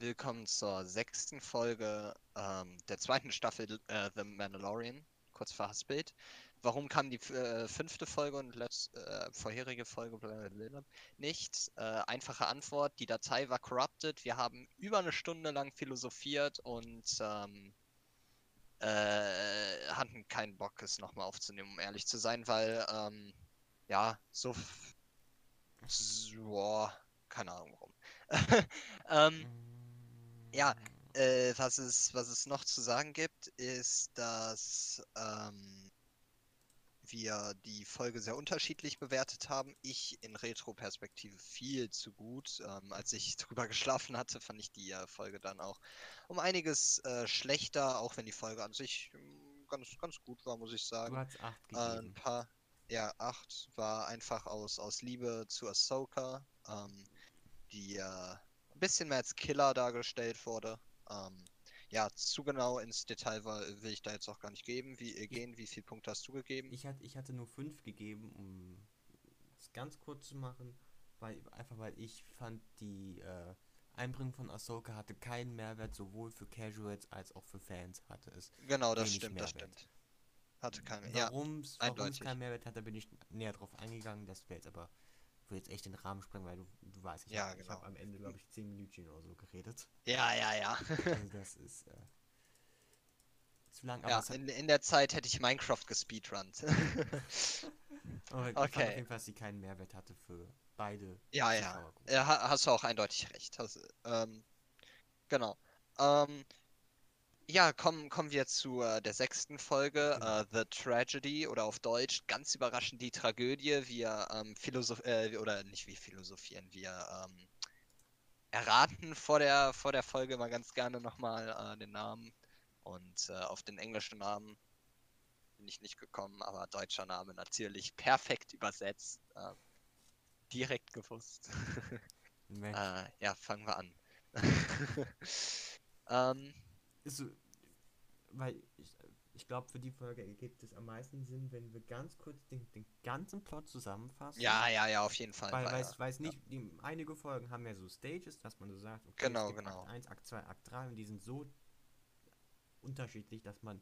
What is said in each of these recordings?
willkommen zur sechsten Folge ähm, der zweiten Staffel äh, The Mandalorian, kurz verhaspelt. Warum kam die äh, fünfte Folge und letzt, äh, vorherige Folge nicht? Äh, einfache Antwort, die Datei war corrupted, wir haben über eine Stunde lang philosophiert und ähm, äh, hatten keinen Bock, es nochmal aufzunehmen, um ehrlich zu sein, weil, ähm, ja, so, so, keine Ahnung warum. ähm, ja, äh, was es, was es noch zu sagen gibt, ist, dass ähm, wir die Folge sehr unterschiedlich bewertet haben. Ich in Retro-Perspektive viel zu gut. Ähm, als ich drüber geschlafen hatte, fand ich die äh, Folge dann auch um einiges äh, schlechter, auch wenn die Folge an sich mm, ganz, ganz gut war, muss ich Du sagen. hast 8 Äh, ein gegeben. paar, ja, acht war einfach aus, aus Liebe zu Ahsoka, ähm, die äh, ein bisschen mehr als Killer dargestellt wurde. Ähm, ja, zu genau ins Detail war, will ich da jetzt auch gar nicht geben. Wie, äh, gehen. Wie viele Punkte hast du gegeben? Ich, hat, ich hatte nur 5 gegeben, um es ganz kurz zu machen, weil einfach weil ich fand, die äh, Einbringung von Ahsoka hatte keinen Mehrwert, sowohl für Casuals als auch für Fans hatte es. Genau, das stimmt, das Mehrwert. stimmt. Hatte keine. Ja, Warum es keinen Mehrwert hat, da bin ich näher drauf eingegangen. Das wäre jetzt aber, ich will jetzt echt den Rahmen sprengen, weil du, du weißt, ich Ja, habe genau. hab am Ende, glaube ich, 10 Minuten oder so geredet. ja, ja, ja. Also das ist äh, zu lang, aber ja, in, in der Zeit hätte ich Minecraft gespeedrunnt. ich fand auf okay. jeden Fall, dass sie keinen Mehrwert hatte für beide Ja, ja. Ja, ha- hast du auch eindeutig recht. Hast, ähm, genau. Ähm, ja, kommen, kommen wir zu äh, der sechsten Folge, Genau. äh, The Tragedy oder auf Deutsch ganz überraschend die Tragödie. Wir ähm, philosoph äh, oder nicht wie philosophieren, wir ähm, erraten vor der vor der Folge mal ganz gerne nochmal äh, den Namen und äh, auf den englischen Namen bin ich nicht gekommen, aber deutscher Name natürlich perfekt übersetzt, äh, direkt gewusst. Äh, ja, fangen wir an. ähm, ist so, weil ich, ich glaube, für die Folge ergibt es am meisten Sinn, wenn wir ganz kurz den, den ganzen Plot zusammenfassen. ja, ja, ja, auf jeden Fall. Weil, weil, ja- es nicht, die, einige Folgen haben ja so Stages, dass man so sagt, okay, Genau, genau. Akt 1, Akt 2, Akt 3 und die sind so unterschiedlich, dass man,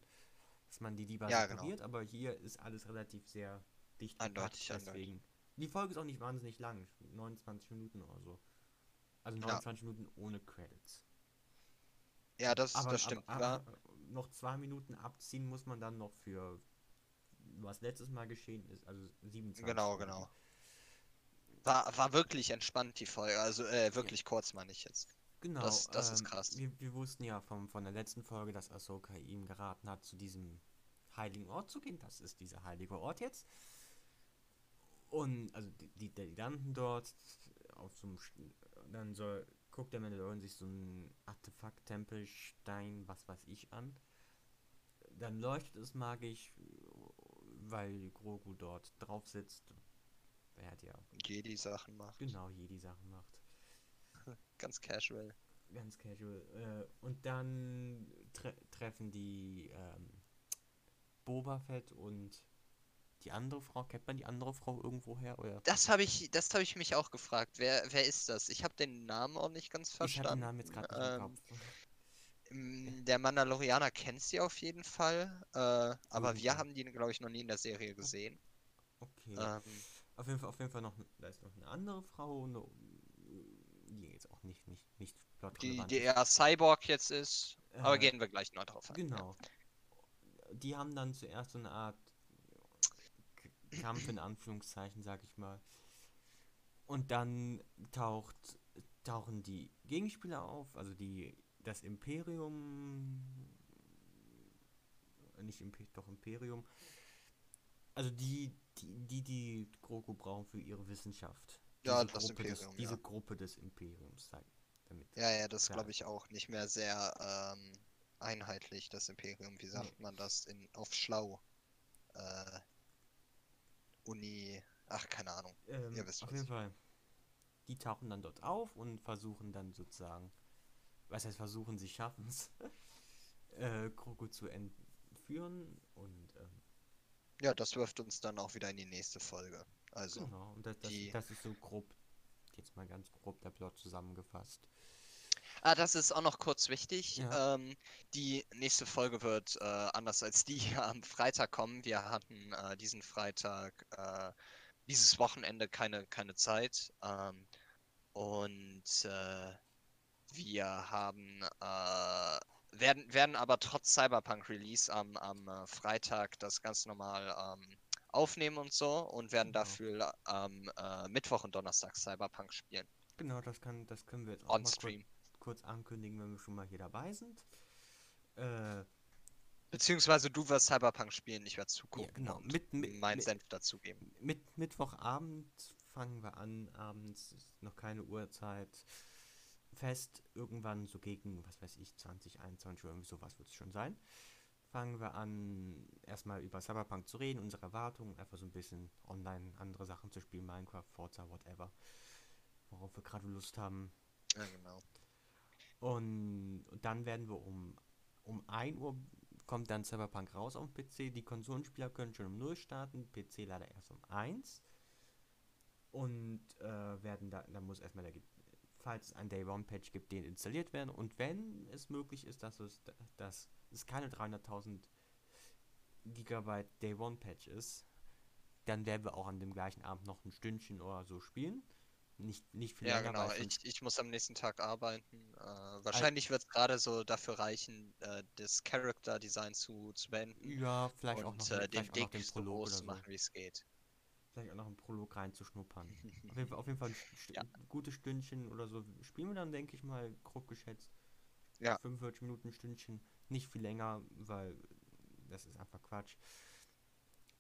dass man die lieber Ja, genau. aber hier ist alles relativ sehr dicht gepackt, Eindeutig, eindeutig. deswegen. Die Folge ist auch nicht wahnsinnig lang, 29 Minuten oder so. Also Ja. 29 Minuten ohne Credits. Ja, das, Aber, das stimmt. aber, aber noch zwei Minuten abziehen muss man dann noch für was letztes Mal geschehen ist, also 27 genau, Minuten. genau. War, war wirklich entspannt, die Folge. Also, äh, wirklich kurz, meine ich jetzt. Genau, Das- das ist ähm, krass. Wir, wir wussten ja vom, von der letzten Folge, dass Ahsoka ihm geraten hat, zu diesem heiligen Ort zu gehen. Das ist dieser heilige Ort jetzt. Und also die, die, die landen dort auf so einem dann soll guckt der Mandalorian sich so einen Artefakt, Tempel, Stein, was weiß ich an. Dann leuchtet es magisch, weil Grogu dort drauf sitzt. Er hat ja Jedi-Sachen macht. genau Jedi-Sachen macht. Ganz casual. Ganz casual. Äh, und dann tre treffen die ähm, Boba Fett und die andere Frau. Kennt man die andere Frau irgendwoher? Oder? Das habe ich, das habe ich mich auch gefragt. Wer, wer ist das? Ich habe den Namen auch nicht ganz Ich habe verstanden. den Namen jetzt gerade nicht im Ähm, Kopf. m, Der Mandalorianer kennt sie auf jeden Fall, äh, aber wir Irgendwo. haben die, glaube ich, noch nie in der Serie gesehen. Okay. Ähm, Auf jeden Fall, auf jeden Fall noch, da ist noch eine andere Frau, eine, die jetzt auch nicht, nicht, nicht die, plotrelevant die ist. eher Cyborg jetzt ist, aber Äh, gehen wir gleich noch drauf ein. ja. Genau. Die haben dann zuerst so eine Art Kampf in Anführungszeichen, sag ich mal. Und dann taucht, tauchen die Gegenspieler auf, also die das Imperium, nicht Imper doch Imperium, also die, die, die, die Grogu brauchen für ihre Wissenschaft. Ja, Diese das Gruppe des, Imperium, diese ja. Gruppe des Imperiums, sei damit. Ja, ja, das glaube ich auch nicht mehr sehr ähm, einheitlich, das Imperium. Wie sagt man das in auf schlau? Äh, Uni, ach, keine Ahnung. Ähm, Ihr wisst, auf was jeden Fall. Die tauchen dann dort auf und versuchen dann sozusagen, was heißt versuchen, sie schaffen es, äh, Grogu zu entführen und ähm, Ja, das wirft uns dann auch wieder in die nächste Folge. Also, genau, und das, das, die- das ist so grob, jetzt mal ganz grob der Plot zusammengefasst. Ah, das ist auch noch kurz wichtig. Ja. Ähm, die nächste Folge wird äh, anders als die hier am Freitag kommen. Wir hatten äh, diesen Freitag, äh, dieses Wochenende keine, keine Zeit. Ähm, und äh, wir haben, äh, werden, werden aber trotz Cyberpunk Release am, am äh, Freitag das ganz normal ähm, aufnehmen und so und werden Genau. dafür am äh, Mittwoch und Donnerstag Cyberpunk spielen. Genau, das kann, das können wir jetzt auch On mal Stream. Kurz ankündigen, wenn wir schon mal hier dabei sind. Äh, Beziehungsweise du wirst Cyberpunk spielen, ich werde zugucken genau. und Mit- mit- meinen mit- Senf dazugeben. mit Mittwochabend fangen wir an, abends ist noch keine Uhrzeit fest, irgendwann so gegen, was weiß ich, 20, 21 Uhr, irgendwie sowas wird es schon sein. Fangen wir an, erstmal über Cyberpunk zu reden, unsere Erwartungen, einfach so ein bisschen online andere Sachen zu spielen, Minecraft, Forza, whatever, worauf wir gerade Lust haben. Ja, genau. Und, und dann werden wir um, um 1 Uhr kommt dann Cyberpunk raus auf dem PC. Die Konsolenspieler können schon um 0 starten, PC leider erst um 1. Und äh, werden da, dann muss erstmal der, falls es ein Day One Patch gibt, den installiert werden. Und wenn es möglich ist, dass es, dass es keine 300.000 Gigabyte Day One Patch ist, dann werden wir auch an dem gleichen Abend noch ein Stündchen oder so spielen. Nicht, nicht viel Ja, länger, genau. weil sonst- Ich, ich muss am nächsten Tag arbeiten. Äh, wahrscheinlich wird es gerade so dafür reichen, äh, das Character Design zu, zu beenden ja, vielleicht auch und noch, äh, den vielleicht auch noch Dig den so Prolog groß so. machen, wie es geht. Vielleicht auch noch einen Prolog reinzuschnuppern. Auf jeden Fall, auf jeden Fall ein st- Ja. gutes Stündchen oder so spielen wir dann, denke ich mal, grob geschätzt. Ja. 45 Minuten, Stündchen. Nicht viel länger, weil das ist einfach Quatsch.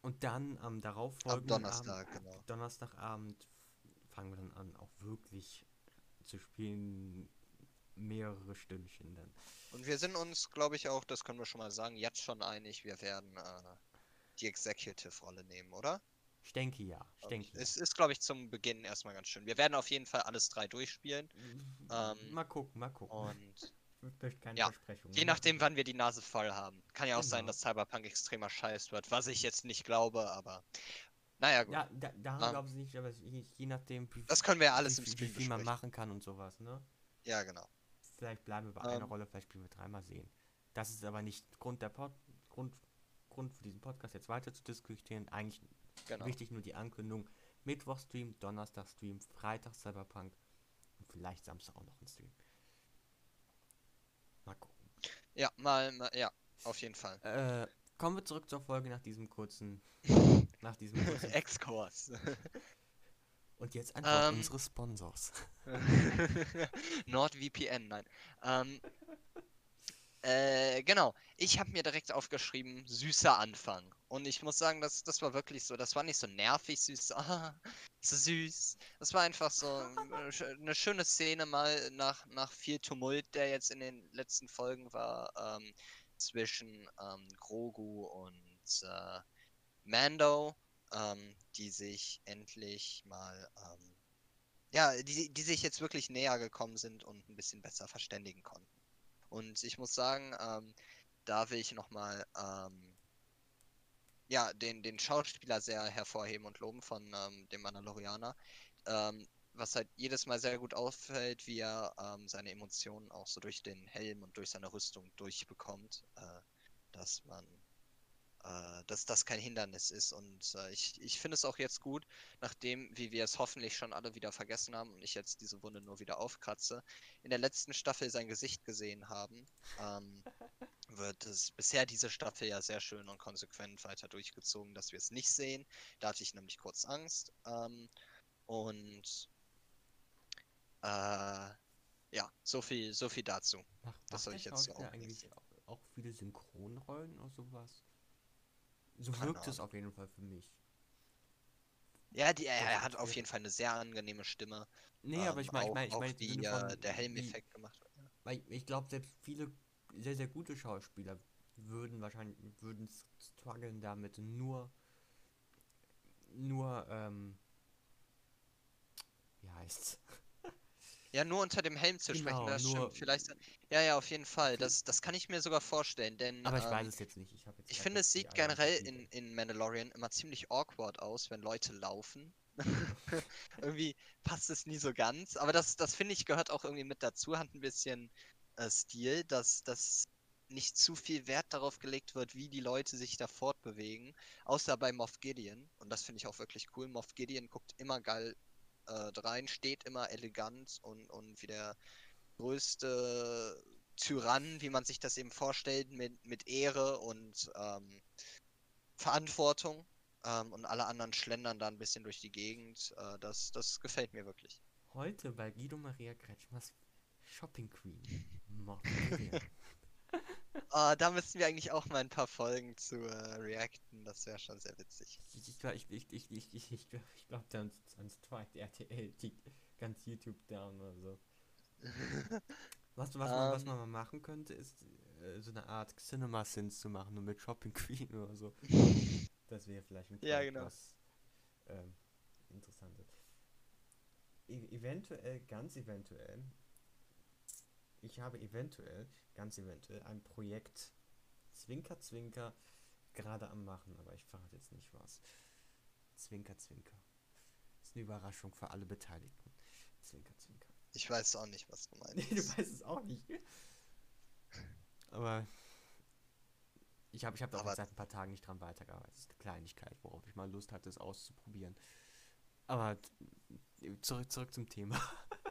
Und dann am darauf Am Donnerstag, Abend, genau. Donnerstagabend fangen wir dann an, auch wirklich zu spielen. Mehrere Stündchen dann. Und wir sind uns, glaube ich, auch, das können wir schon mal sagen, jetzt schon einig, wir werden äh, die Executive-Rolle nehmen, oder? Ich denke ja. Ich denke ja. Es ist, glaube ich, zum Beginn erstmal ganz schön. Wir werden auf jeden Fall alles drei durchspielen. ähm, mal gucken, mal gucken. Und Ich möchte keine Ja, je Mal nachdem, wann wir die Nase voll haben. Kann ja auch sein, Genau. dass Cyberpunk extremer Scheiß wird, was ich jetzt nicht glaube, aber naja, gut. Ja, da, daran glaube ich nicht, aber je, je nachdem, wie, Das können wir ja alles wie, im wie, Stream wie viel man machen kann und sowas, ne? Ja, genau. Vielleicht bleiben wir bei einer Ähm. Rolle, vielleicht spielen wir dreimal sehen. Das ist aber nicht Grund der Pod Grund, Grund für diesen Podcast jetzt weiter zu diskutieren. Eigentlich genau. wichtig nur die Ankündigung. Mittwoch Stream, Donnerstag Stream, Freitag Cyberpunk und vielleicht Samstag auch noch ein Stream. Mal gucken. Ja, mal, mal, ja, auf jeden Fall. Äh, kommen wir zurück zur Folge nach diesem kurzen, nach diesem Exkurs. Und jetzt einfach Ähm. unsere Sponsors. NordVPN, nein. Ähm, äh, genau. Ich habe mir direkt aufgeschrieben, süßer Anfang. Und ich muss sagen, das, das war wirklich so. Das war nicht so nervig süß. Ah, so süß. Das war einfach so eine schöne Szene mal nach, nach viel Tumult, der jetzt in den letzten Folgen war, ähm, zwischen ähm, Grogu und äh, Mando, ähm, die sich endlich mal ähm, ja, die, die sich jetzt wirklich näher gekommen sind und ein bisschen besser verständigen konnten. Und ich muss sagen, ähm, da will ich nochmal ähm, ja, den, den Schauspieler sehr hervorheben und loben von ähm, dem Mandalorianer. Ähm, was halt jedes Mal sehr gut auffällt, wie er ähm, seine Emotionen auch so durch den Helm und durch seine Rüstung durchbekommt, äh, dass man dass das kein Hindernis ist. Und äh, ich, ich finde es auch jetzt gut, nachdem, wie wir es hoffentlich schon alle wieder vergessen haben und ich jetzt diese Wunde nur wieder aufkratze, in der letzten Staffel sein Gesicht gesehen haben, ähm, wird es bisher diese Staffel ja sehr schön und konsequent weiter durchgezogen, dass wir es nicht sehen. Da hatte ich nämlich kurz Angst. Ähm, und äh, ja, so viel, so viel dazu. Macht, Das soll ich jetzt auch auch, auch viele Synchronrollen oder sowas? So wirkt es auf jeden Fall für mich. Ja, die, er, er hat auf jeden Fall eine sehr angenehme Stimme. Nee, aber Ähm, ich meine, ich meine, ich meine, wie Sinne äh, der Helmeffekt gemacht wird. ja. Weil ich glaube, selbst viele sehr, sehr gute Schauspieler würden wahrscheinlich, würden strugglen damit, nur, nur, ähm, wie heißt's? Ja, nur unter dem Helm zu Genau, sprechen, das nur- stimmt. Vielleicht. Ja, ja, auf jeden Fall. Das, das kann ich mir sogar vorstellen, denn Aber ich ähm, weiß es jetzt nicht. Ich, jetzt ich finde, es sieht generell in, in Mandalorian immer ziemlich awkward aus, wenn Leute laufen. irgendwie passt es nie so ganz. Aber das, das finde ich gehört auch irgendwie mit dazu, hat ein bisschen äh, Stil, dass, dass nicht zu viel Wert darauf gelegt wird, wie die Leute sich da fortbewegen. Außer bei Moff Gideon. Und das finde ich auch wirklich cool. Moff Gideon guckt immer geil äh, rein, steht immer elegant und, und wie der größte Tyrann, wie man sich das eben vorstellt, mit, mit Ehre und ähm, Verantwortung. Ähm, und alle anderen schlendern da ein bisschen durch die Gegend. Äh, das, das gefällt mir wirklich. Heute bei Guido Maria Kretschmers Shopping Queen. uh, da müssten wir eigentlich auch mal ein paar Folgen zu äh, reacten. Das wäre schon sehr witzig. Ich, ich glaube, ich, ich, ich, ich, ich, ich, ich glaub, dann ans zweite RTL die ganz YouTube down oder so. was, was, um, man, was ähm. man mal machen könnte, ist äh, so eine Art Cinema Sins zu machen, nur mit Shopping Queen oder so. Das wäre vielleicht ein ja, genau. was ähm, Interessantes. E eventuell, ganz eventuell, ich habe eventuell, ganz eventuell, ein Projekt Zwinker, Zwinker gerade am Machen, aber ich verrate jetzt nicht was. Zwinker, Zwinker. Das ist eine Überraschung für alle Beteiligten. Zwinker, Zwinker. Ich weiß auch nicht, was du meinst. Nee, du weißt es auch nicht. Aber ich habe ich hab da auch seit ein paar Tagen nicht dran weitergearbeitet. Das ist eine Kleinigkeit, worauf ich mal Lust hatte, es auszuprobieren. Aber zurück, zurück zum Thema.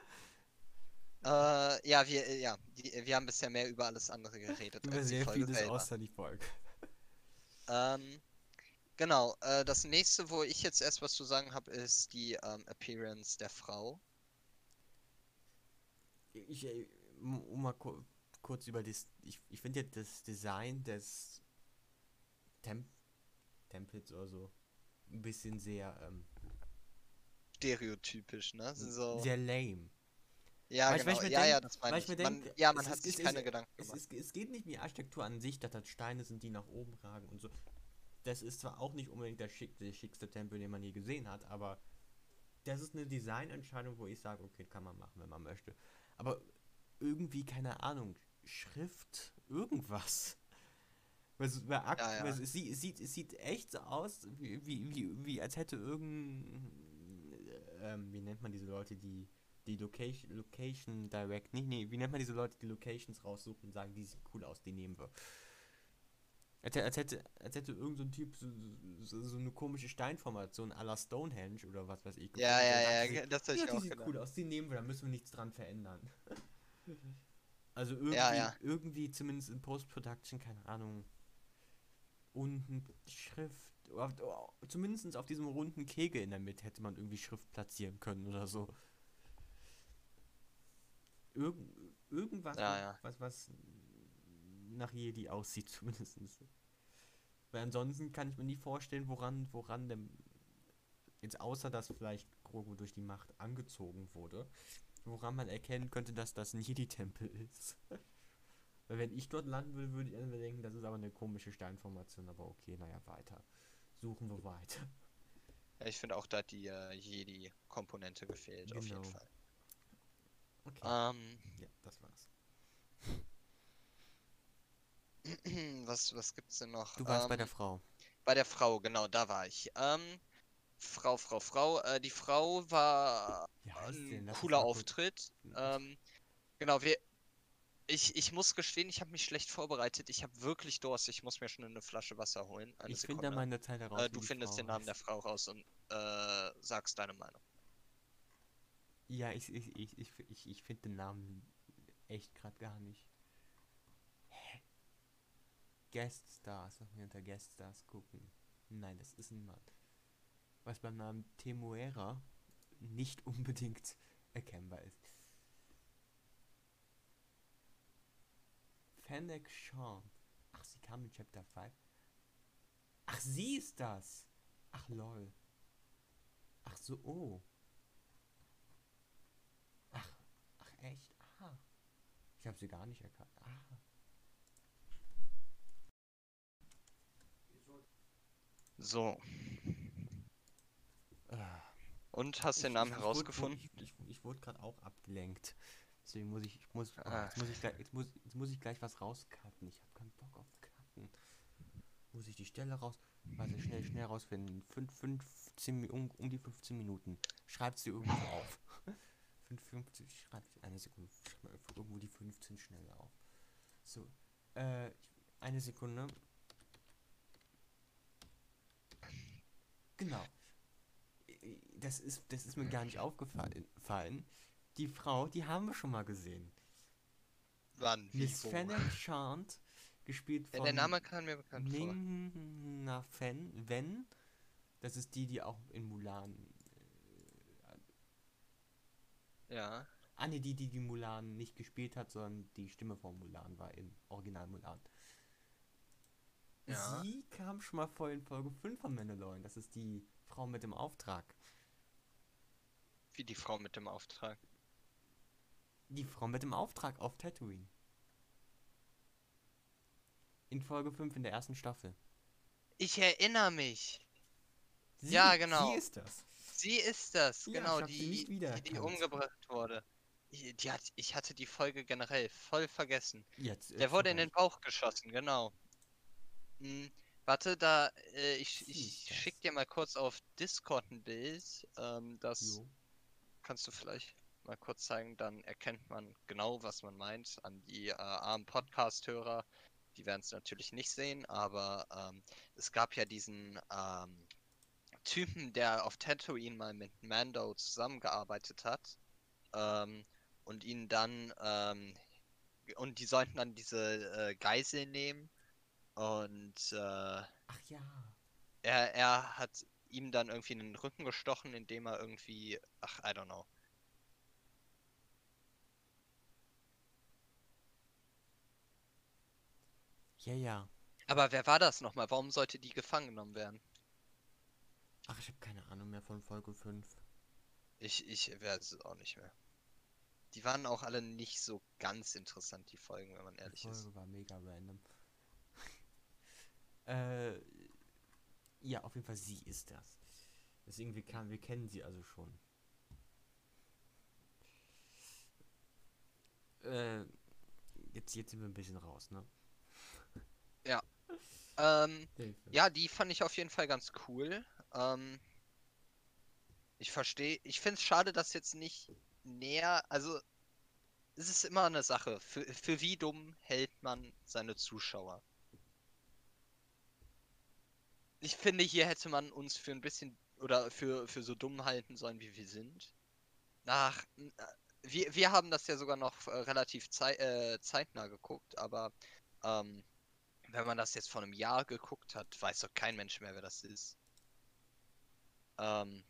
Äh, ja, wir, äh, ja, die, wir haben bisher mehr über alles andere geredet. Über sehr vieles selber. außer die Folge. Ähm, genau, äh, das nächste, wo ich jetzt erst was zu sagen habe, ist die ähm, Appearance der Frau. Ich, äh, um mal kurz über das, ich, ich finde ja das Design des Temp Tempels oder so ein bisschen sehr ähm, stereotypisch, ne? So sehr lame. Ja, weil genau. Ich, ja, denk, ja, das meine ich. ich denk, man, ja, man hat sich keine ist, Gedanken gemacht. Es, es, geht nicht um die Architektur an sich, dass das Steine sind, die nach oben ragen und so. Das ist zwar auch nicht unbedingt der, schick, der schickste Tempel, den man je gesehen hat, aber das ist eine Designentscheidung, wo ich sage, okay, kann man machen, wenn man möchte. Aber irgendwie, keine Ahnung, Schrift, irgendwas. Weil, weil, ja, ja. sieht, es, sieht, es sieht echt so aus, wie, wie, wie, wie als hätte irgendein. Ähm, wie nennt man diese Leute, die die Location, Location Direct, nicht, nee, wie nennt man diese Leute, die Locations raussuchen und sagen, die sieht cool aus, die nehmen wir. Als, als hätte, als hätte irgendein so Typ so, so, so, eine komische Steinformation à la Stonehenge oder was weiß ich. Ja, ja, ja, das habe ich ja, auch die sieht cool aus, die nehmen wir, da müssen wir nichts dran verändern. also irgendwie, ja, ja. irgendwie zumindest in Post-Production, keine Ahnung, unten Schrift, zumindest auf diesem runden Kegel in der Mitte hätte man irgendwie Schrift platzieren können oder so. Irg irgendwas, ja, ja. Was, was nach Jedi aussieht, zumindest. Weil ansonsten kann ich mir nie vorstellen, woran, woran dem. Jetzt außer dass vielleicht Grogu durch die Macht angezogen wurde, woran man erkennen könnte, dass das ein Jedi-Tempel ist. Weil wenn ich dort landen würde, würde ich mir denken, das ist aber eine komische Steinformation, aber okay, naja, weiter. Suchen wir weiter. Ja, ich finde auch, da hat die äh, Jedi-Komponente gefehlt, genau. auf jeden genau. Fall. Okay. Ähm, ja, das war's. was, was gibt's denn noch? Du warst ähm, bei der Frau. Bei der Frau, genau, da war ich. Ähm, Frau, Frau, Frau. Äh, die Frau war ein cooler Auftritt. Ähm, genau, wir. Ich, ich muss gestehen, ich habe mich schlecht vorbereitet. Ich habe wirklich Durst. Ich muss mir schon eine Flasche Wasser holen. Eine ich finde meine Zeit heraus. Äh, du findest Frau den Namen heißt. der Frau raus und äh, sagst deine Meinung. Ja, ich, ich, ich, ich, ich, ich finde den Namen echt gerade gar nicht. Hä? Guest Stars, lass mich unter Guest Stars gucken. Nein, das ist niemand. Was beim Namen Temuera nicht unbedingt erkennbar ist. Fennec Sean. Ach, sie kam in Chapter 5. Ach, sie ist das. Ach, lol. Ach so, oh. Echt? Ah. Ich habe sie gar nicht erkannt. Ah. So. Und hast ich, den Namen ich, herausgefunden? Ich, ich, ich wurde gerade auch abgelenkt. Deswegen muss ich, ich muss, ah. jetzt, muss ich gleich, jetzt, muss, jetzt muss ich gleich was rauscutten. Ich habe keinen Bock auf Cutten. Muss ich die Stelle raus. Warte, schnell, schnell rausfinden. 5, 15, Mi- um, um die 15 Minuten. Schreibt sie irgendwo auf. 5,50, schreibt eine Sekunde. Schreib mal irgendwo die 15 schnell auf. So, äh, eine Sekunde. Genau. Das ist, das ist mir gar nicht aufgefallen. fallen. Die Frau, die haben wir schon mal gesehen. Wann? Wie, Miss wo? Fennec Chant, gespielt Ja, von der Name kam mir bekannt vor. Ming-Na Fen, Wen. Das ist die, die auch in Mulan. Äh, Ja. ah, nee, die, die die Mulan nicht gespielt hat, sondern die Stimme von Mulan war in Original Mulan. Ja. Sie kam schon mal vor in Folge 5 von Mandalorian. Das ist die Frau mit dem Auftrag. Wie die Frau mit dem Auftrag. Die Frau mit dem Auftrag auf Tatooine. In Folge 5 in der ersten Staffel. Ich erinnere mich. Sie, Ja, genau. Sie ist das. Sie ist das, Ja, genau, die, die, die umgebracht wurde. Ich, die hat, ich hatte die Folge generell voll vergessen. Jetzt, Der wurde in den Bauch geschossen, genau. Hm, warte, da, äh, ich, ich schick dir mal kurz auf Discord ein Bild. Ähm, das Jo. kannst du vielleicht mal kurz zeigen, dann erkennt man genau, was man meint. An die äh, armen Podcast-Hörer, die werden es natürlich nicht sehen, aber ähm, es gab ja diesen ähm, Typen, der auf Tatooine mal mit Mando zusammengearbeitet hat ähm, und ihn dann ähm, und die sollten dann diese äh, Geisel nehmen und äh, Ach ja. er, er hat ihm dann irgendwie in den Rücken gestochen, indem er irgendwie, ach, I don't know. Ja, ja. Aber wer war das nochmal? Warum sollte die gefangen genommen werden? Ach, ich habe keine Ahnung mehr von Folge 5. Ich, ich weiß es auch nicht mehr. Die waren auch alle nicht so ganz interessant, die Folgen, wenn man Die ehrlich ist. Folge war mega random. äh, ja, auf jeden Fall sie ist das. Deswegen, wir, kann, wir kennen sie also schon. Äh, jetzt, jetzt sind wir ein bisschen raus, ne? Ähm, Hilfe. ja, die fand ich auf jeden Fall ganz cool. Ähm, ich verstehe, ich finde es schade, dass jetzt nicht näher, also es ist immer eine Sache. Für, für wie dumm hält man seine Zuschauer? Ich finde, hier hätte man uns für ein bisschen oder für, für so dumm halten sollen, wie wir sind. Nach, äh, wir, wir haben das ja sogar noch äh, relativ zei äh, zeitnah geguckt, aber ähm, wenn man das jetzt vor einem Jahr geguckt hat, weiß doch kein Mensch mehr, wer das ist. Ähm,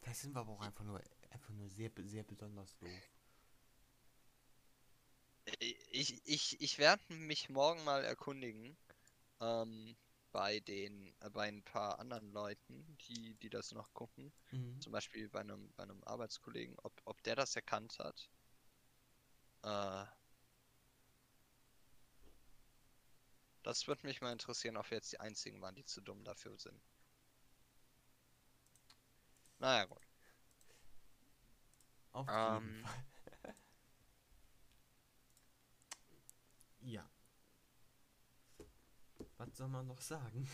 Vielleicht sind wir aber auch einfach nur, einfach nur sehr, sehr besonders doof. ich, ich, ich werde mich morgen mal erkundigen, ähm, bei den, äh, bei ein paar anderen Leuten, die, die das noch gucken. Mhm. Zum Beispiel bei einem, bei einem Arbeitskollegen, ob, ob der das erkannt hat. Äh, das würde mich mal interessieren, ob wir jetzt die einzigen waren, die zu dumm dafür sind. Naja, gut. Auf Ähm. jeden Fall. ja. Was soll man noch sagen?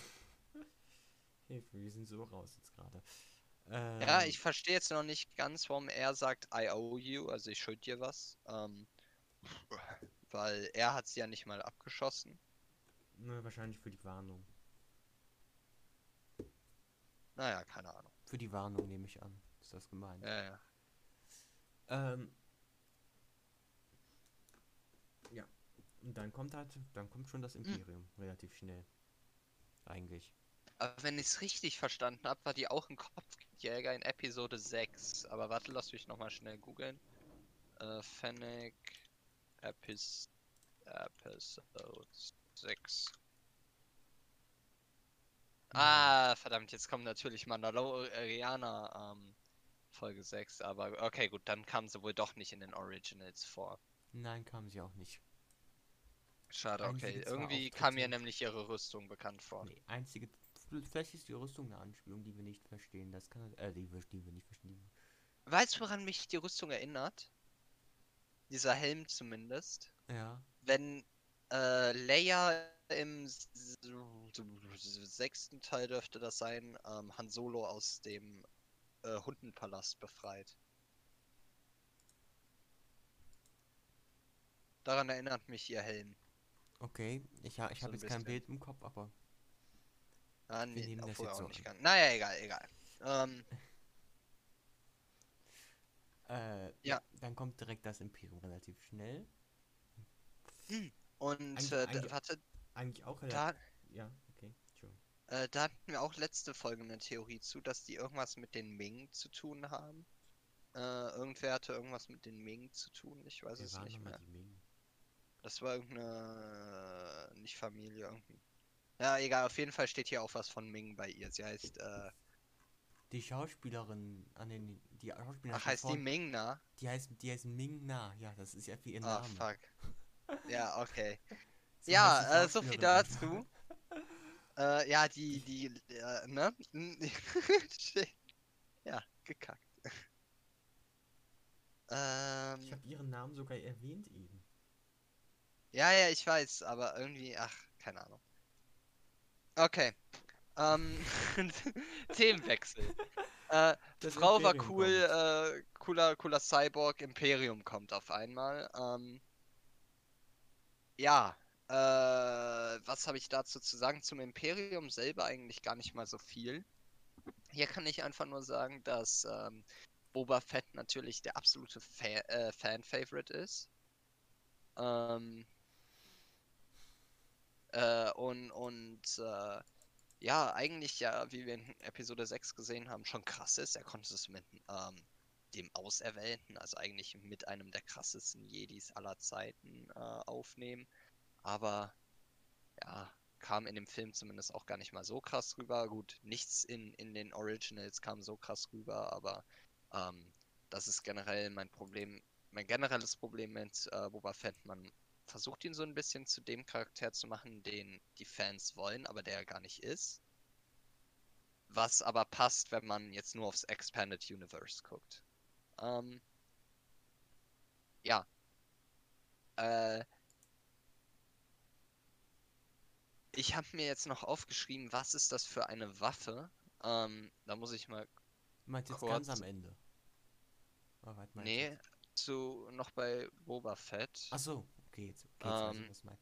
Hilfe, wir sind so raus jetzt gerade. Ja, Ähm, ich verstehe jetzt noch nicht ganz, warum er sagt, I owe you, also ich schuld dir was. Ähm, weil er hat sie ja nicht mal abgeschossen. Ne, wahrscheinlich für die Warnung. Naja, keine Ahnung. Für die Warnung nehme ich an. Ist das gemeint? Ja, ja. Ähm. Ja. Und dann kommt halt, dann kommt schon das Imperium relativ schnell. Eigentlich. Aber wenn ich es richtig verstanden habe, war die auch ein Kopfgeldjäger in Episode 6. Aber warte, lass mich nochmal schnell googeln. Äh, Fennec Epis Episode 6. Ah, verdammt, jetzt kommt natürlich Mandalorianer ähm, Folge 6, aber okay, gut, dann kam sie wohl doch nicht in den Originals vor. Nein, kam sie auch nicht. Schade, okay. Irgendwie kam mir nämlich ihre Rüstung bekannt vor. Nee, einzige. Vielleicht ist die Rüstung eine Anspielung, die wir nicht verstehen. Das kann. Äh, die, wir- die wir nicht verstehen. Die, Weißt du, woran mich die Rüstung erinnert? Dieser Helm zumindest. ja. Wenn, äh, Leia im sechsten Teil dürfte das sein, ähm, Han Solo aus dem äh, Hundenpalast befreit. Daran erinnert mich ihr Helm. Okay, ich, ha, ich So habe ein jetzt kein. Bild im Kopf, aber Ah, nee, nehmen das jetzt auch so nicht an. Naja, egal, egal. Ähm, äh, Ja. dann kommt direkt das Imperium relativ schnell. Und äh, eigentlich- warte, Eigentlich auch da. Ja, okay, äh, da hatten wir auch letzte Folge eine Theorie zu, dass die irgendwas mit den Ming zu tun haben. Äh, irgendwer hatte irgendwas mit den Ming zu tun, ich weiß Wer es nicht mehr. die Ming? Das war irgendeine, nicht Familie, irgendein. Ja, egal, auf jeden Fall steht hier auch was von Ming bei ihr. Sie heißt, äh, Die Schauspielerin an den. Die Schauspielerin ach, heißt die Ming, na? Die heißt, die heißt Ming Na. Ja, das ist ja wie ihr Ah, Name. fuck. Ja, okay. So ja, äh, so viel dazu. Äh, ja, die, die, äh, ne? Ja, gekackt. Ähm, Ich habe ihren Namen sogar erwähnt eben. ja, ja, ich weiß, aber irgendwie, ach, keine Ahnung. Okay. Ähm, Themenwechsel. Äh, Frau war Imperium cool, kommt. äh, cooler, cooler Cyborg, Imperium kommt auf einmal. Ähm, ja, äh, was habe ich dazu zu sagen? Zum Imperium selber eigentlich gar nicht mal so viel. Hier kann ich einfach nur sagen, dass ähm, Boba Fett natürlich der absolute Fa äh, Fan-Favorite ist. Ähm, äh, und und äh, ja, eigentlich ja, wie wir in Episode 6 gesehen haben, schon krass ist. Er konnte es mit ähm, dem Auserwählten, also eigentlich mit einem der krassesten Jedis aller Zeiten äh, aufnehmen. Aber ja, kam in dem Film zumindest auch gar nicht mal so krass rüber. Gut, nichts in, in den Originals kam so krass rüber, aber ähm, das ist generell mein Problem, mein generelles Problem mit äh, Boba Fett. Man versucht ihn so ein bisschen zu dem Charakter zu machen, den die Fans wollen, aber der er gar nicht ist. Was aber passt, wenn man jetzt nur aufs Expanded Universe guckt. Ähm, ja. Äh, ich habe mir jetzt noch aufgeschrieben, was ist das für eine Waffe? Ähm, da muss ich mal. Du meinst jetzt ganz am Ende? Oh, mal. Nee, zu noch bei Boba Fett. Achso, okay, jetzt, okay, jetzt weiß ich, Ähm, was.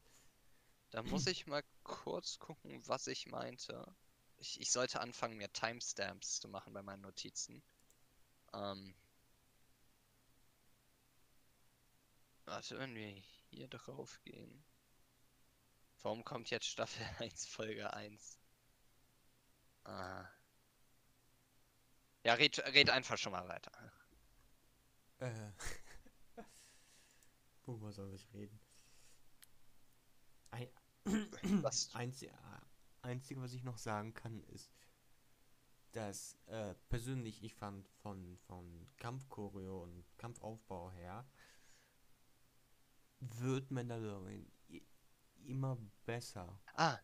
Da muss ich mal kurz gucken, was ich meinte. Ich, ich sollte anfangen, mir Timestamps zu machen bei meinen Notizen. Ähm. Warte, wenn wir hier drauf gehen. Warum kommt jetzt Staffel 1, Folge 1? Ah. Ja, red, red einfach schon mal weiter. Äh. Worüber soll ich reden? Ein, Was? Einzige, Einzige, was ich noch sagen kann, ist, dass äh, persönlich ich fand von, von Kampfchoreo und Kampfaufbau her wird Mandalorian immer besser. Ah.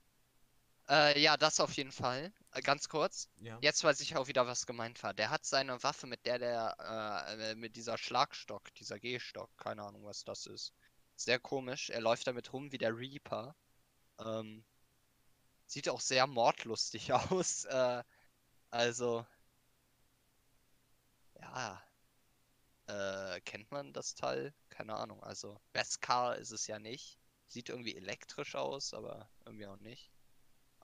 Äh, ja, das auf jeden Fall. Äh, ganz kurz. Ja. Jetzt weiß ich auch wieder, was gemeint war. Der hat seine Waffe, mit der der, äh, mit dieser Schlagstock, dieser Gehstock, keine Ahnung, was das ist. Sehr komisch. Er läuft damit rum wie der Reaper. Ähm, sieht auch sehr mordlustig aus. Äh, also, ja. Äh, kennt man das Teil? Keine Ahnung. Also, Beskar ist es ja nicht. Sieht irgendwie elektrisch aus, aber irgendwie auch nicht.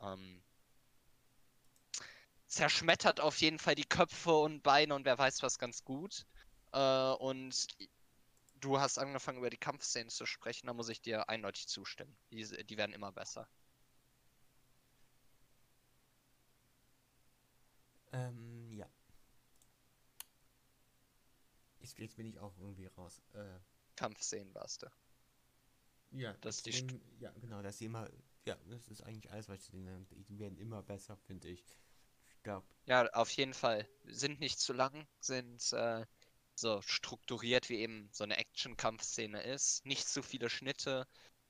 Ähm, zerschmettert auf jeden Fall die Köpfe und Beine und wer weiß was ganz gut. Äh, und du hast angefangen über die Kampfszenen zu sprechen, da muss ich dir eindeutig zustimmen. Die, die werden immer besser. Ähm, ja. Jetzt, bin ich auch irgendwie raus. Äh, Kampfszenen warst du. ja, Das ist die extrem- ja, genau, dass sie immer, ja, das ist eigentlich alles, was ich zu denen, die werden immer besser, finde ich. Ich glaube, Ja, auf jeden Fall. Sind nicht zu lang, sind äh, so strukturiert, wie eben so eine Action-Kampfszene ist. Nicht zu viele Schnitte,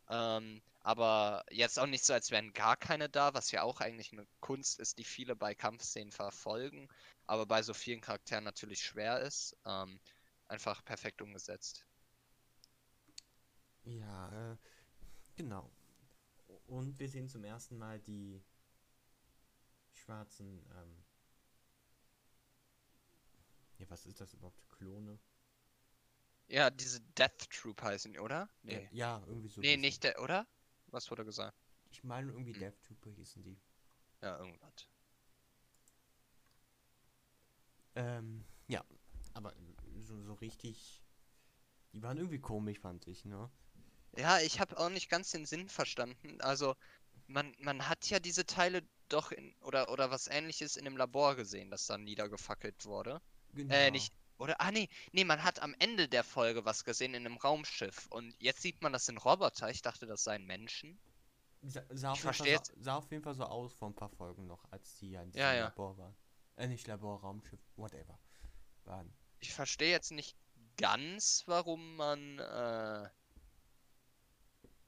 ähm, aber jetzt auch nicht so, als wären gar keine da, was ja auch eigentlich eine Kunst ist, die viele bei Kampfszenen verfolgen, aber bei so vielen Charakteren natürlich schwer ist. Ähm, einfach perfekt umgesetzt. ja, äh, genau. Und wir sehen zum ersten Mal die schwarzen, ähm, ja, was ist das überhaupt? Klone? Ja, diese Death Troop heißen die, oder? Nee. Ja, irgendwie so. nee, nicht der, oder? Was wurde gesagt? Ich meine, irgendwie Hm. Death Trooper hießen die. Ja, irgendwas. Ähm, ja, aber so, so richtig. Die waren irgendwie komisch, fand ich, ne? Ja, ich habe auch nicht ganz den Sinn verstanden. Also, man, man hat ja diese Teile doch in, oder, oder was ähnliches in dem Labor gesehen, das dann niedergefackelt wurde. Genau. Äh, nicht, oder, ah, nee, nee, man hat am Ende der Folge was gesehen in einem Raumschiff. Und jetzt sieht man, das sind Roboter. Ich dachte, das seien Menschen. Sa sah, auf ich verstehe so, sah auf jeden Fall so aus vor ein paar Folgen noch, als die ja in diesem Ja, ja. Labor waren. Äh, nicht Labor, Raumschiff, whatever. Waren. Ich verstehe jetzt nicht ganz, warum man, äh,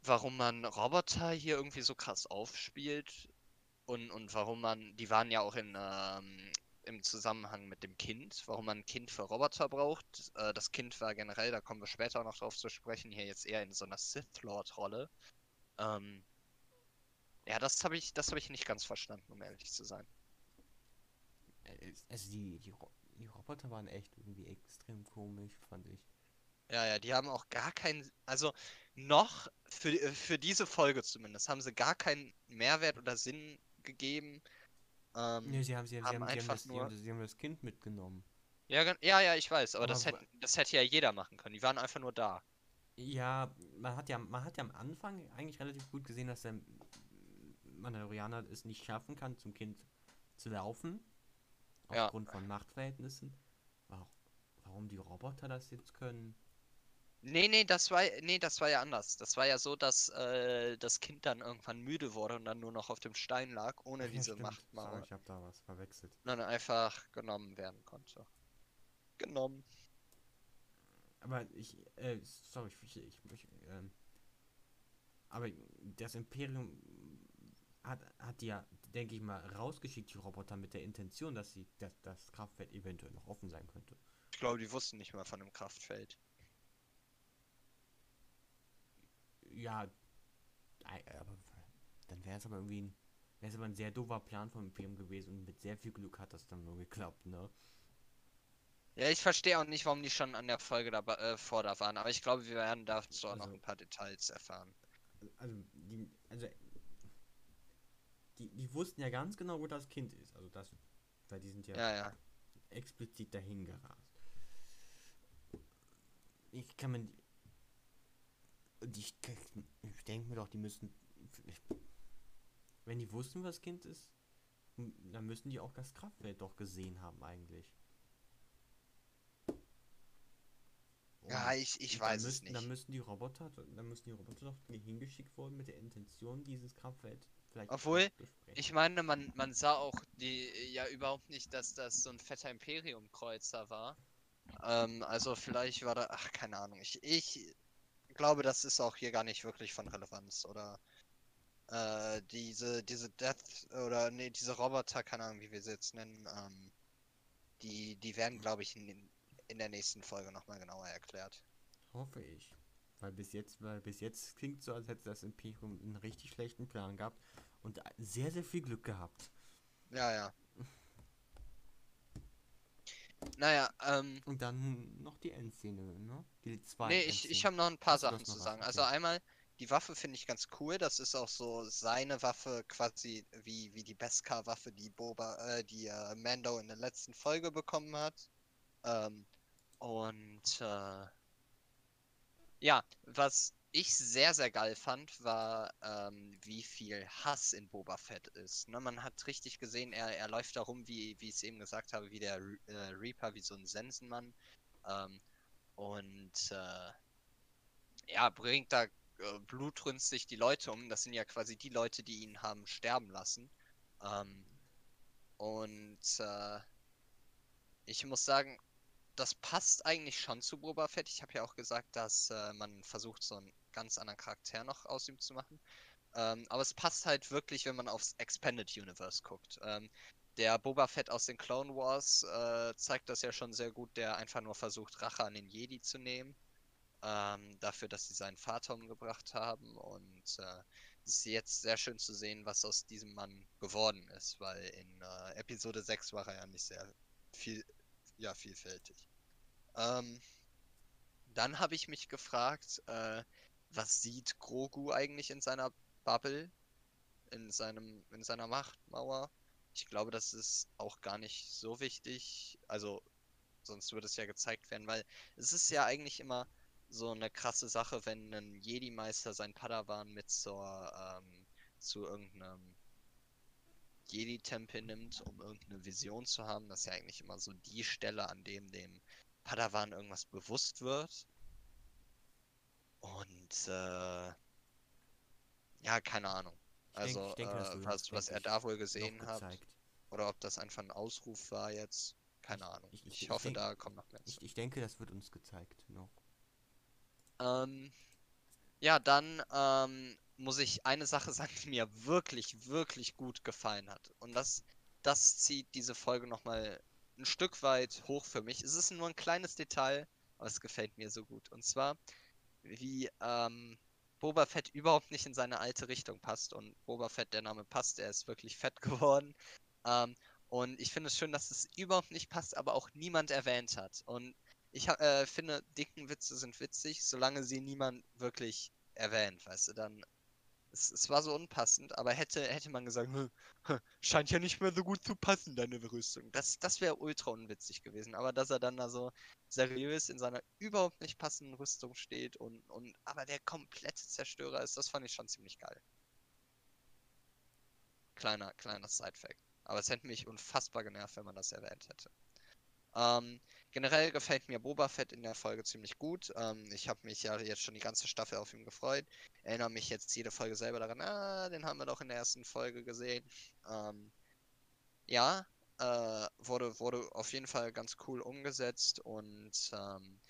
warum man Roboter hier irgendwie so krass aufspielt und, und warum man, die waren ja auch in, ähm, im Zusammenhang mit dem Kind, warum man ein Kind für Roboter braucht. Äh, das Kind war generell, da kommen wir später noch drauf zu sprechen, hier jetzt eher in so einer Sith Lord-Rolle. Ähm, ja, das habe ich, habe ich nicht ganz verstanden, um ehrlich zu sein. Äh, es- Also die, die, die Roboter waren echt irgendwie extrem komisch, fand ich. Ja, ja, die haben auch gar keinen, also noch für, äh, für diese Folge zumindest, haben sie gar keinen Mehrwert oder Sinn gegeben. Ähm, Nee, sie haben, sie, haben, haben sie, haben einfach das, nur- das, sie haben das Kind mitgenommen. ja, ja, ja, ich weiß, aber das Aber hätte, das hätte ja jeder machen können. Die waren einfach nur da. Ja, man hat ja, man hat ja am Anfang eigentlich relativ gut gesehen, dass der Mandalorianer es nicht schaffen kann, zum Kind zu laufen. Ja. Aufgrund von Machtverhältnissen. Warum, warum die Roboter das jetzt können? Nee, nee, das war, nee, das war ja anders. Das war ja so, dass äh, das Kind dann irgendwann müde wurde und dann nur noch auf dem Stein lag, ohne ja, diese stimmt. Machtmauer. Sorry, ich habe da was verwechselt. Dann einfach genommen werden konnte. Genommen. Aber ich, äh, sorry, ich, ich, ich ähm, aber das Imperium hat, hat ja, denke ich mal, rausgeschickt, die Roboter mit der Intention, dass sie, dass das Kraftfeld eventuell noch offen sein könnte. Ich glaube, die wussten nicht mal von dem Kraftfeld. Ja, aber dann wäre es aber irgendwie ein, wäre es aber ein sehr doofer Plan vom Imperium gewesen und mit sehr viel Glück hat das dann nur geklappt, ne? Ja, ich verstehe auch nicht, warum die schon an der Folge dabei, äh, vor da waren, aber ich glaube, wir werden dazu auch noch Also- ein paar Details erfahren. Also, die, also, die, die wussten ja ganz genau, wo das Kind ist. Also das, weil die sind ja, Ja, ja. explizit dahin gerast. Ich kann mir. Und ich, ich denke mir doch, die müssen. Wenn die wussten, was Kind ist, dann müssen die auch das Kraftfeld doch gesehen haben, eigentlich. Ja, Und- ich, ich dann weiß es müssen, nicht. Dann müssen die Roboter, dann müssen die Roboter doch hingeschickt worden mit der Intention, dieses Kraftfeld vielleicht Obwohl. Ich meine, man, man sah auch die ja überhaupt nicht, dass das so ein fetter Imperium-Kreuzer war. Ähm, also vielleicht war da, ach, keine Ahnung. Ich, ich glaube, das ist auch hier gar nicht wirklich von Relevanz. Oder äh, diese, diese Death oder nee, diese Roboter, keine Ahnung, wie wir sie jetzt nennen, ähm, die, die werden, glaube ich, in, in der nächsten Folge nochmal genauer erklärt. Hoffe ich. Weil bis jetzt, weil bis jetzt klingt so, als hätte das Imperium einen richtig schlechten Plan gehabt und sehr, sehr viel Glück gehabt. Ja, ja. Naja, ähm. Und dann noch die Endszene, ne? Die zwei Nee, ich, ich habe noch ein paar Sachen zu was? sagen. Okay. Also einmal, die Waffe finde ich ganz cool. Das ist auch so seine Waffe, quasi wie, wie die Beskar-Waffe, die Boba, äh, die äh, Mando in der letzten Folge bekommen hat. Ähm, und äh, ja, was ich sehr, sehr geil fand, war, ähm, wie viel Hass in Boba Fett ist. Ne, man hat richtig gesehen, er, er läuft da rum, wie, wie ich es eben gesagt habe, wie der Re äh, Reaper, wie so ein Sensenmann. Ähm, und äh, ja, bringt da äh, blutrünstig die Leute um. Das sind ja quasi die Leute, die ihn haben sterben lassen. Ähm, und äh, ich muss sagen, das passt eigentlich schon zu Boba Fett. Ich habe ja auch gesagt, dass äh, man versucht, so einen ganz anderen Charakter noch aus ihm zu machen. Ähm, aber es passt halt wirklich, wenn man aufs Expanded Universe guckt. Ähm, der Boba Fett aus den Clone Wars äh, zeigt das ja schon sehr gut, der einfach nur versucht, Rache an den Jedi zu nehmen. Ähm, dafür, dass sie seinen Vater umgebracht haben. Und äh, es ist jetzt sehr schön zu sehen, was aus diesem Mann geworden ist, weil in äh, Episode 6 war er ja nicht sehr viel, ja, vielfältig. Ähm, dann habe ich mich gefragt, äh, was sieht Grogu eigentlich in seiner Bubble, in seinem, in seiner Machtmauer? Ich glaube, das ist auch gar nicht so wichtig. Also, sonst würde es ja gezeigt werden, weil es ist ja eigentlich immer so eine krasse Sache, wenn ein Jedi-Meister sein Padawan mit zur, ähm, zu irgendeinem Jedi-Tempel nimmt, um irgendeine Vision zu haben. Das ist ja eigentlich immer so die Stelle, an dem dem Padawan irgendwas bewusst wird. Und äh, ja, keine Ahnung. Ich denk- Also, ich denke, das äh, was, was denk er da wohl gesehen hat. Oder ob das einfach ein Ausruf war jetzt. Keine Ahnung. ich- Ich, hoffe, denk- da kommt noch mehr ich denke, das wird uns gezeigt noch. Ähm, ja, dann ähm, muss ich eine Sache sagen, die mir wirklich, wirklich gut gefallen hat. Und das, das zieht diese Folge nochmal ein Stück weit hoch für mich. Es ist nur ein kleines Detail, aber es gefällt mir so gut. Und zwar, wie ähm, Boba Fett überhaupt nicht in seine alte Richtung passt. Und Boba Fett, der Name passt, er ist wirklich fett geworden. Ähm, und ich finde es schön, dass es überhaupt nicht passt, aber auch niemand erwähnt hat. Und ich äh, finde, dicken Witze sind witzig, solange sie niemand wirklich erwähnt, weißt du, dann. Es, es war so unpassend, aber hätte, hätte man gesagt, "Hm, hm, scheint ja nicht mehr so gut zu passen, deine Rüstung. Das, das wäre ultra unwitzig gewesen. Aber dass er dann da so seriös in seiner überhaupt nicht passenden Rüstung steht und, und aber der komplette Zerstörer ist, das fand ich schon ziemlich geil. Kleiner, kleiner Side-Fact. Aber es hätte mich unfassbar genervt, wenn man das erwähnt hätte. Ähm, generell gefällt mir Boba Fett in der Folge ziemlich gut. Ähm, ich habe mich ja jetzt schon die ganze Staffel auf ihn gefreut. Erinnere mich jetzt jede Folge selber daran, ah, den haben wir doch in der ersten Folge gesehen. Ähm, ja, äh, wurde, wurde auf jeden Fall ganz cool umgesetzt und ähm,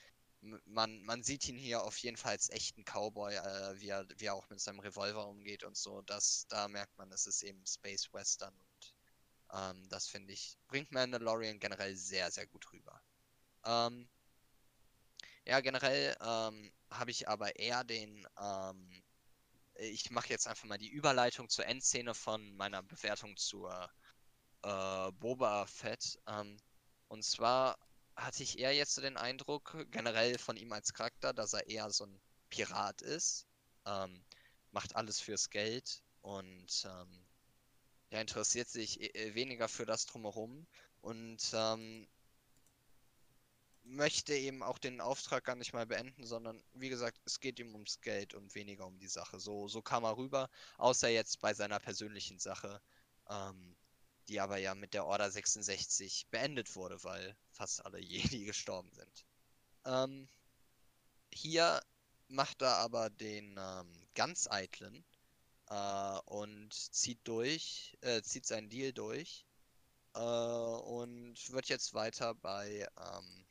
man, man sieht ihn hier auf jeden Fall als echten Cowboy, äh, wie, er, wie er auch mit seinem Revolver umgeht und so. Das, da merkt man, es ist eben Space Western und ähm, das finde ich, bringt Mandalorian generell sehr, sehr gut rüber. Ähm, ja, generell ähm, habe ich aber eher den, ähm, ich mache jetzt einfach mal die Überleitung zur Endszene von meiner Bewertung zur äh, Boba Fett. Ähm, und zwar hatte ich eher jetzt so den Eindruck, generell von ihm als Charakter, dass er eher so ein Pirat ist. Ähm, macht alles fürs Geld und ähm, er interessiert sich äh, weniger für das drumherum und ähm, möchte eben auch den Auftrag gar nicht mal beenden, sondern wie gesagt, es geht ihm ums Geld und weniger um die Sache. So, so kam er rüber, außer jetzt bei seiner persönlichen Sache, ähm, die aber ja mit der Order 66 beendet wurde, weil fast alle Jedi gestorben sind. Ähm, hier macht er aber den ähm, ganz eitlen äh, und zieht durch, äh, zieht seinen Deal durch äh, und wird jetzt weiter bei ähm,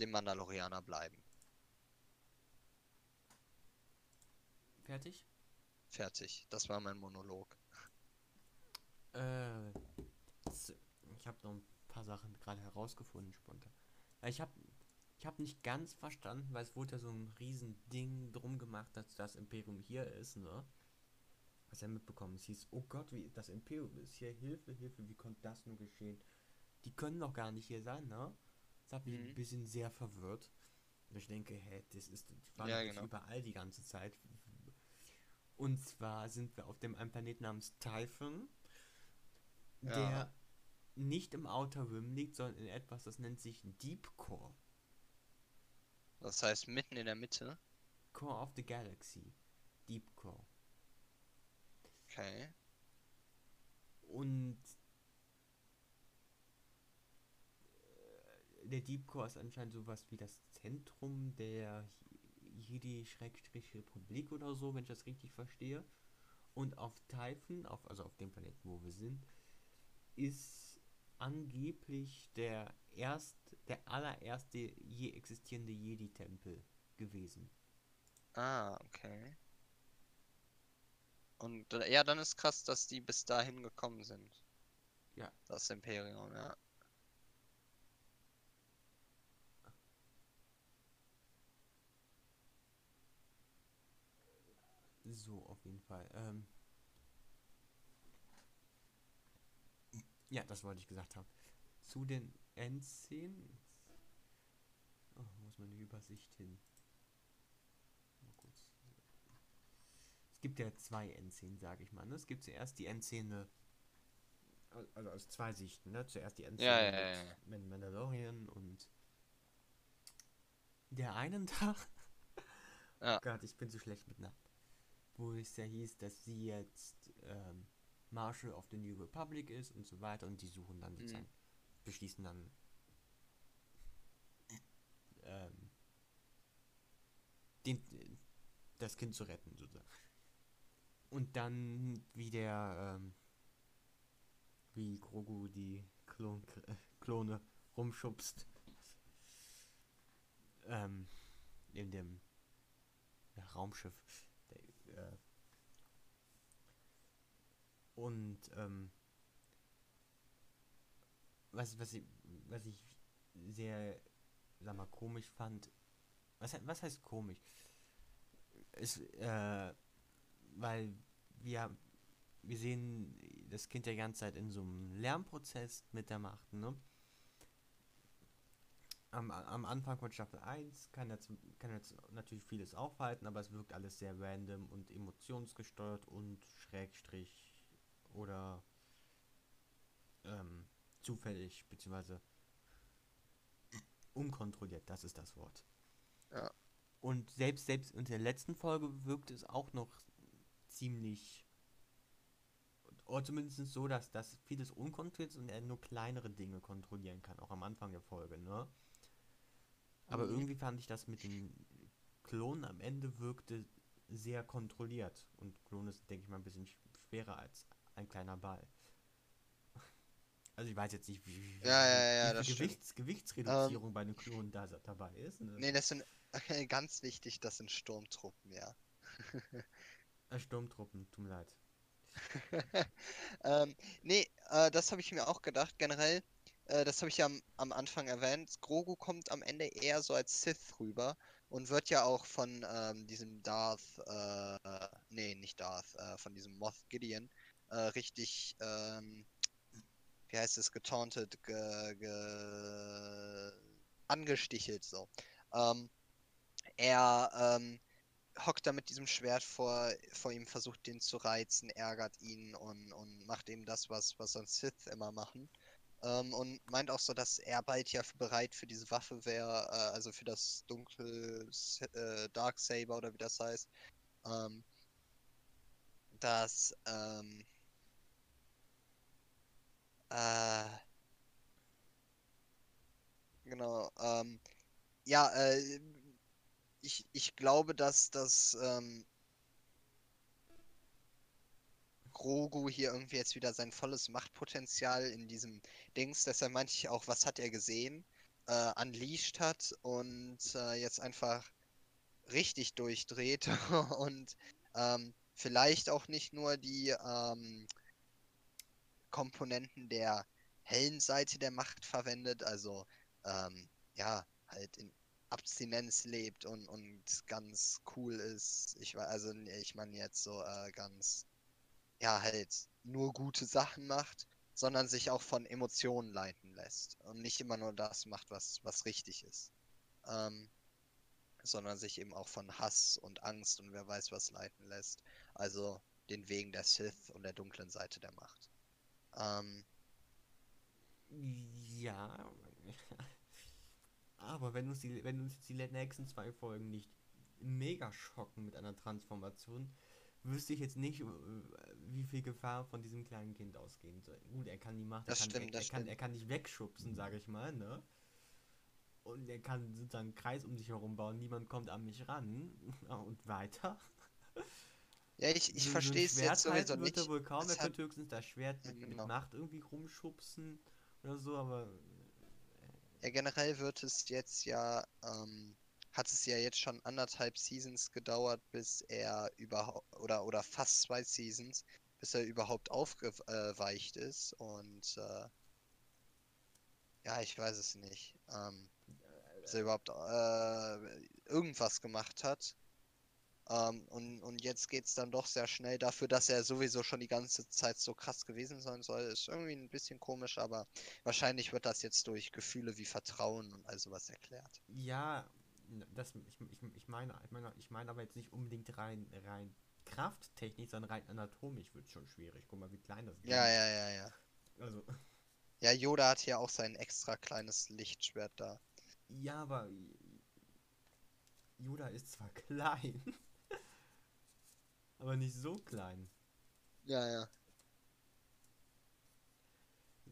dem Mandalorianer bleiben. Fertig? Fertig. Das war mein Monolog. Äh, ich habe noch ein paar Sachen gerade herausgefunden, spontan. Äh, Ich habe ich hab nicht ganz verstanden, weil es wurde ja so ein riesen Ding drum gemacht, dass das Imperium hier ist, ne? Was er mitbekommen. Es hieß, oh Gott, wie das Imperium ist hier, Hilfe, Hilfe, wie konnte das nur geschehen? Die können doch gar nicht hier sein, ne? Das hat mich Mhm. ein bisschen sehr verwirrt. Und ich denke, hä, das ist, Ja, genau. überall die ganze Zeit. Und zwar sind wir auf dem einem Planeten namens Typhon, Ja. der nicht im Outer Rim liegt, sondern in etwas, das nennt sich Deep Core. Das heißt mitten in der Mitte. Core of the Galaxy. Deep Core. Okay. Und äh, der Deep Core ist anscheinend sowas wie das Zentrum der Jedi-Republik oder so, wenn ich das richtig verstehe. Und auf Typhon, auf, also auf dem Planeten, wo wir sind, ist angeblich der erst, der allererste je existierende Jedi-Tempel gewesen. Ah, okay. Und äh, ja, dann ist krass, dass die bis dahin gekommen sind. Ja. Das Imperium, ja. So, auf jeden Fall. Ähm ja, das wollte ich gesagt haben. Zu den Endszenen. Oh, muss man die Übersicht hin. Mal kurz. Es gibt ja zwei Endszenen, sage ich mal. Ne? Es gibt zuerst die Endszene. Also aus zwei Sichten, ne? Zuerst die Endszene Ja, ja, ja, ja. mit Mandalorian und der einen Tag. Ja. Oh Gott, ich bin so schlecht mit Namen. Wo es ja hieß, dass sie jetzt ähm, Marshal of the New Republic ist und so weiter und die suchen dann Mhm. sozusagen, beschließen dann ähm, den, das Kind zu retten sozusagen. Und dann wie der ähm, wie Grogu die Klon, Klone rumschubst. Ähm, in dem ja, Raumschiff. Äh, und ähm, was, was, ich, was ich sehr, sag mal, komisch fand, was, was heißt komisch? Ist, äh, weil wir, wir sehen das Kind der ganze Zeit in so einem Lernprozess mit der Macht, ne? Am, am Anfang von Staffel 1 kann jetzt, kann jetzt natürlich vieles aufhalten, aber es wirkt alles sehr random und emotionsgesteuert und schrägstrich oder ähm, zufällig, beziehungsweise unkontrolliert, das ist das Wort. Ja. Und selbst, selbst in der letzten Folge wirkt es auch noch ziemlich oder zumindest so, dass das vieles unkontrolliert ist und er nur kleinere Dinge kontrollieren kann, auch am Anfang der Folge, ne? Aber Mhm. irgendwie fand ich das mit den Klonen am Ende wirkte sehr kontrolliert. Und Klon ist, denke ich mal, ein bisschen sch- schwerer als ein kleiner Ball. Also ich weiß jetzt nicht, wie, wie, Ja, ja, ja, wie viel. Gewichts, Gewichtsreduzierung bei einem Klon da dabei ist. Ne? Nee, das sind ganz wichtig, das sind Sturmtruppen, ja. Äh, Sturmtruppen, tut mir leid. ähm, nee, äh, das habe ich mir auch gedacht. Generell, äh, das habe ich ja am, am Anfang erwähnt. Grogu kommt am Ende eher so als Sith rüber und wird ja auch von ähm, diesem Darth, äh, nee, nicht Darth, äh, von diesem Moth Gideon äh, richtig, ähm, wie heißt es, getauntet, ge, ge, angestichelt so. Ähm, er ähm, hockt da mit diesem Schwert vor, vor ihm, versucht den zu reizen, ärgert ihn und, und macht eben das, was, was sonst Sith immer machen. Ähm, und meint auch so, dass er bald ja bereit für diese Waffe wäre, äh, also für das dunkle äh, Dark Saber oder wie das heißt. Ähm, dass, ähm, äh, genau, ähm, ja, äh, ich, ich glaube, dass das ähm, Grogu hier irgendwie jetzt wieder sein volles Machtpotenzial in diesem Dings, deshalb meinte ich auch, was hat er gesehen, äh, unleashed hat und äh, jetzt einfach richtig durchdreht und ähm, vielleicht auch nicht nur die ähm, Komponenten der hellen Seite der Macht verwendet, also ähm, ja, halt in Abstinenz lebt und, und ganz cool ist. Ich war also, ich meine jetzt so äh, ganz, ja, halt nur gute Sachen macht, sondern sich auch von Emotionen leiten lässt und nicht immer nur das macht, was, was richtig ist. Ähm, sondern sich eben auch von Hass und Angst und wer weiß was leiten lässt. Also den Wegen der Sith und der dunklen Seite der Macht. Ähm, Ja. Aber wenn uns, die, wenn uns die nächsten zwei Folgen nicht mega schocken mit einer Transformation, wüsste ich jetzt nicht, äh, wie viel Gefahr von diesem kleinen Kind ausgehen soll. Gut, er kann die Macht, er, Das kann, stimmt, er, das er, kann, er kann nicht wegschubsen, sage ich mal, ne? Und er kann sozusagen einen Kreis um sich herum bauen, niemand kommt an mich ran und weiter. ja, ich, ich So- verstehe es jetzt sowieso halten wird nicht. er wohl kaum, er könnte höchstens das Schwert Ja, mit, mit genau. Macht irgendwie rumschubsen oder so, aber Ja, generell wird es jetzt ja, ähm, hat es ja jetzt schon anderthalb Seasons gedauert, bis er überhaupt, oder, oder fast zwei Seasons, bis er überhaupt aufgeweicht ist. Und äh, ja, ich weiß es nicht. Ähm, bis er überhaupt äh, irgendwas gemacht hat. Ähm, und, und jetzt geht es dann doch sehr schnell dafür, dass er sowieso schon die ganze Zeit so krass gewesen sein soll. Ist irgendwie ein bisschen komisch, aber wahrscheinlich wird das jetzt durch Gefühle wie Vertrauen und all sowas erklärt. Ja, das, ich, ich, ich, meine, ich, meine, ich meine aber jetzt nicht unbedingt rein, rein Krafttechnik, sondern rein anatomisch wird schon schwierig. Guck mal, wie klein das ist. Ja, ja, ja, ja. Also. Ja, Yoda hat hier auch sein extra kleines Lichtschwert da. Ja, aber Yoda ist zwar klein, aber nicht so klein. Ja, ja.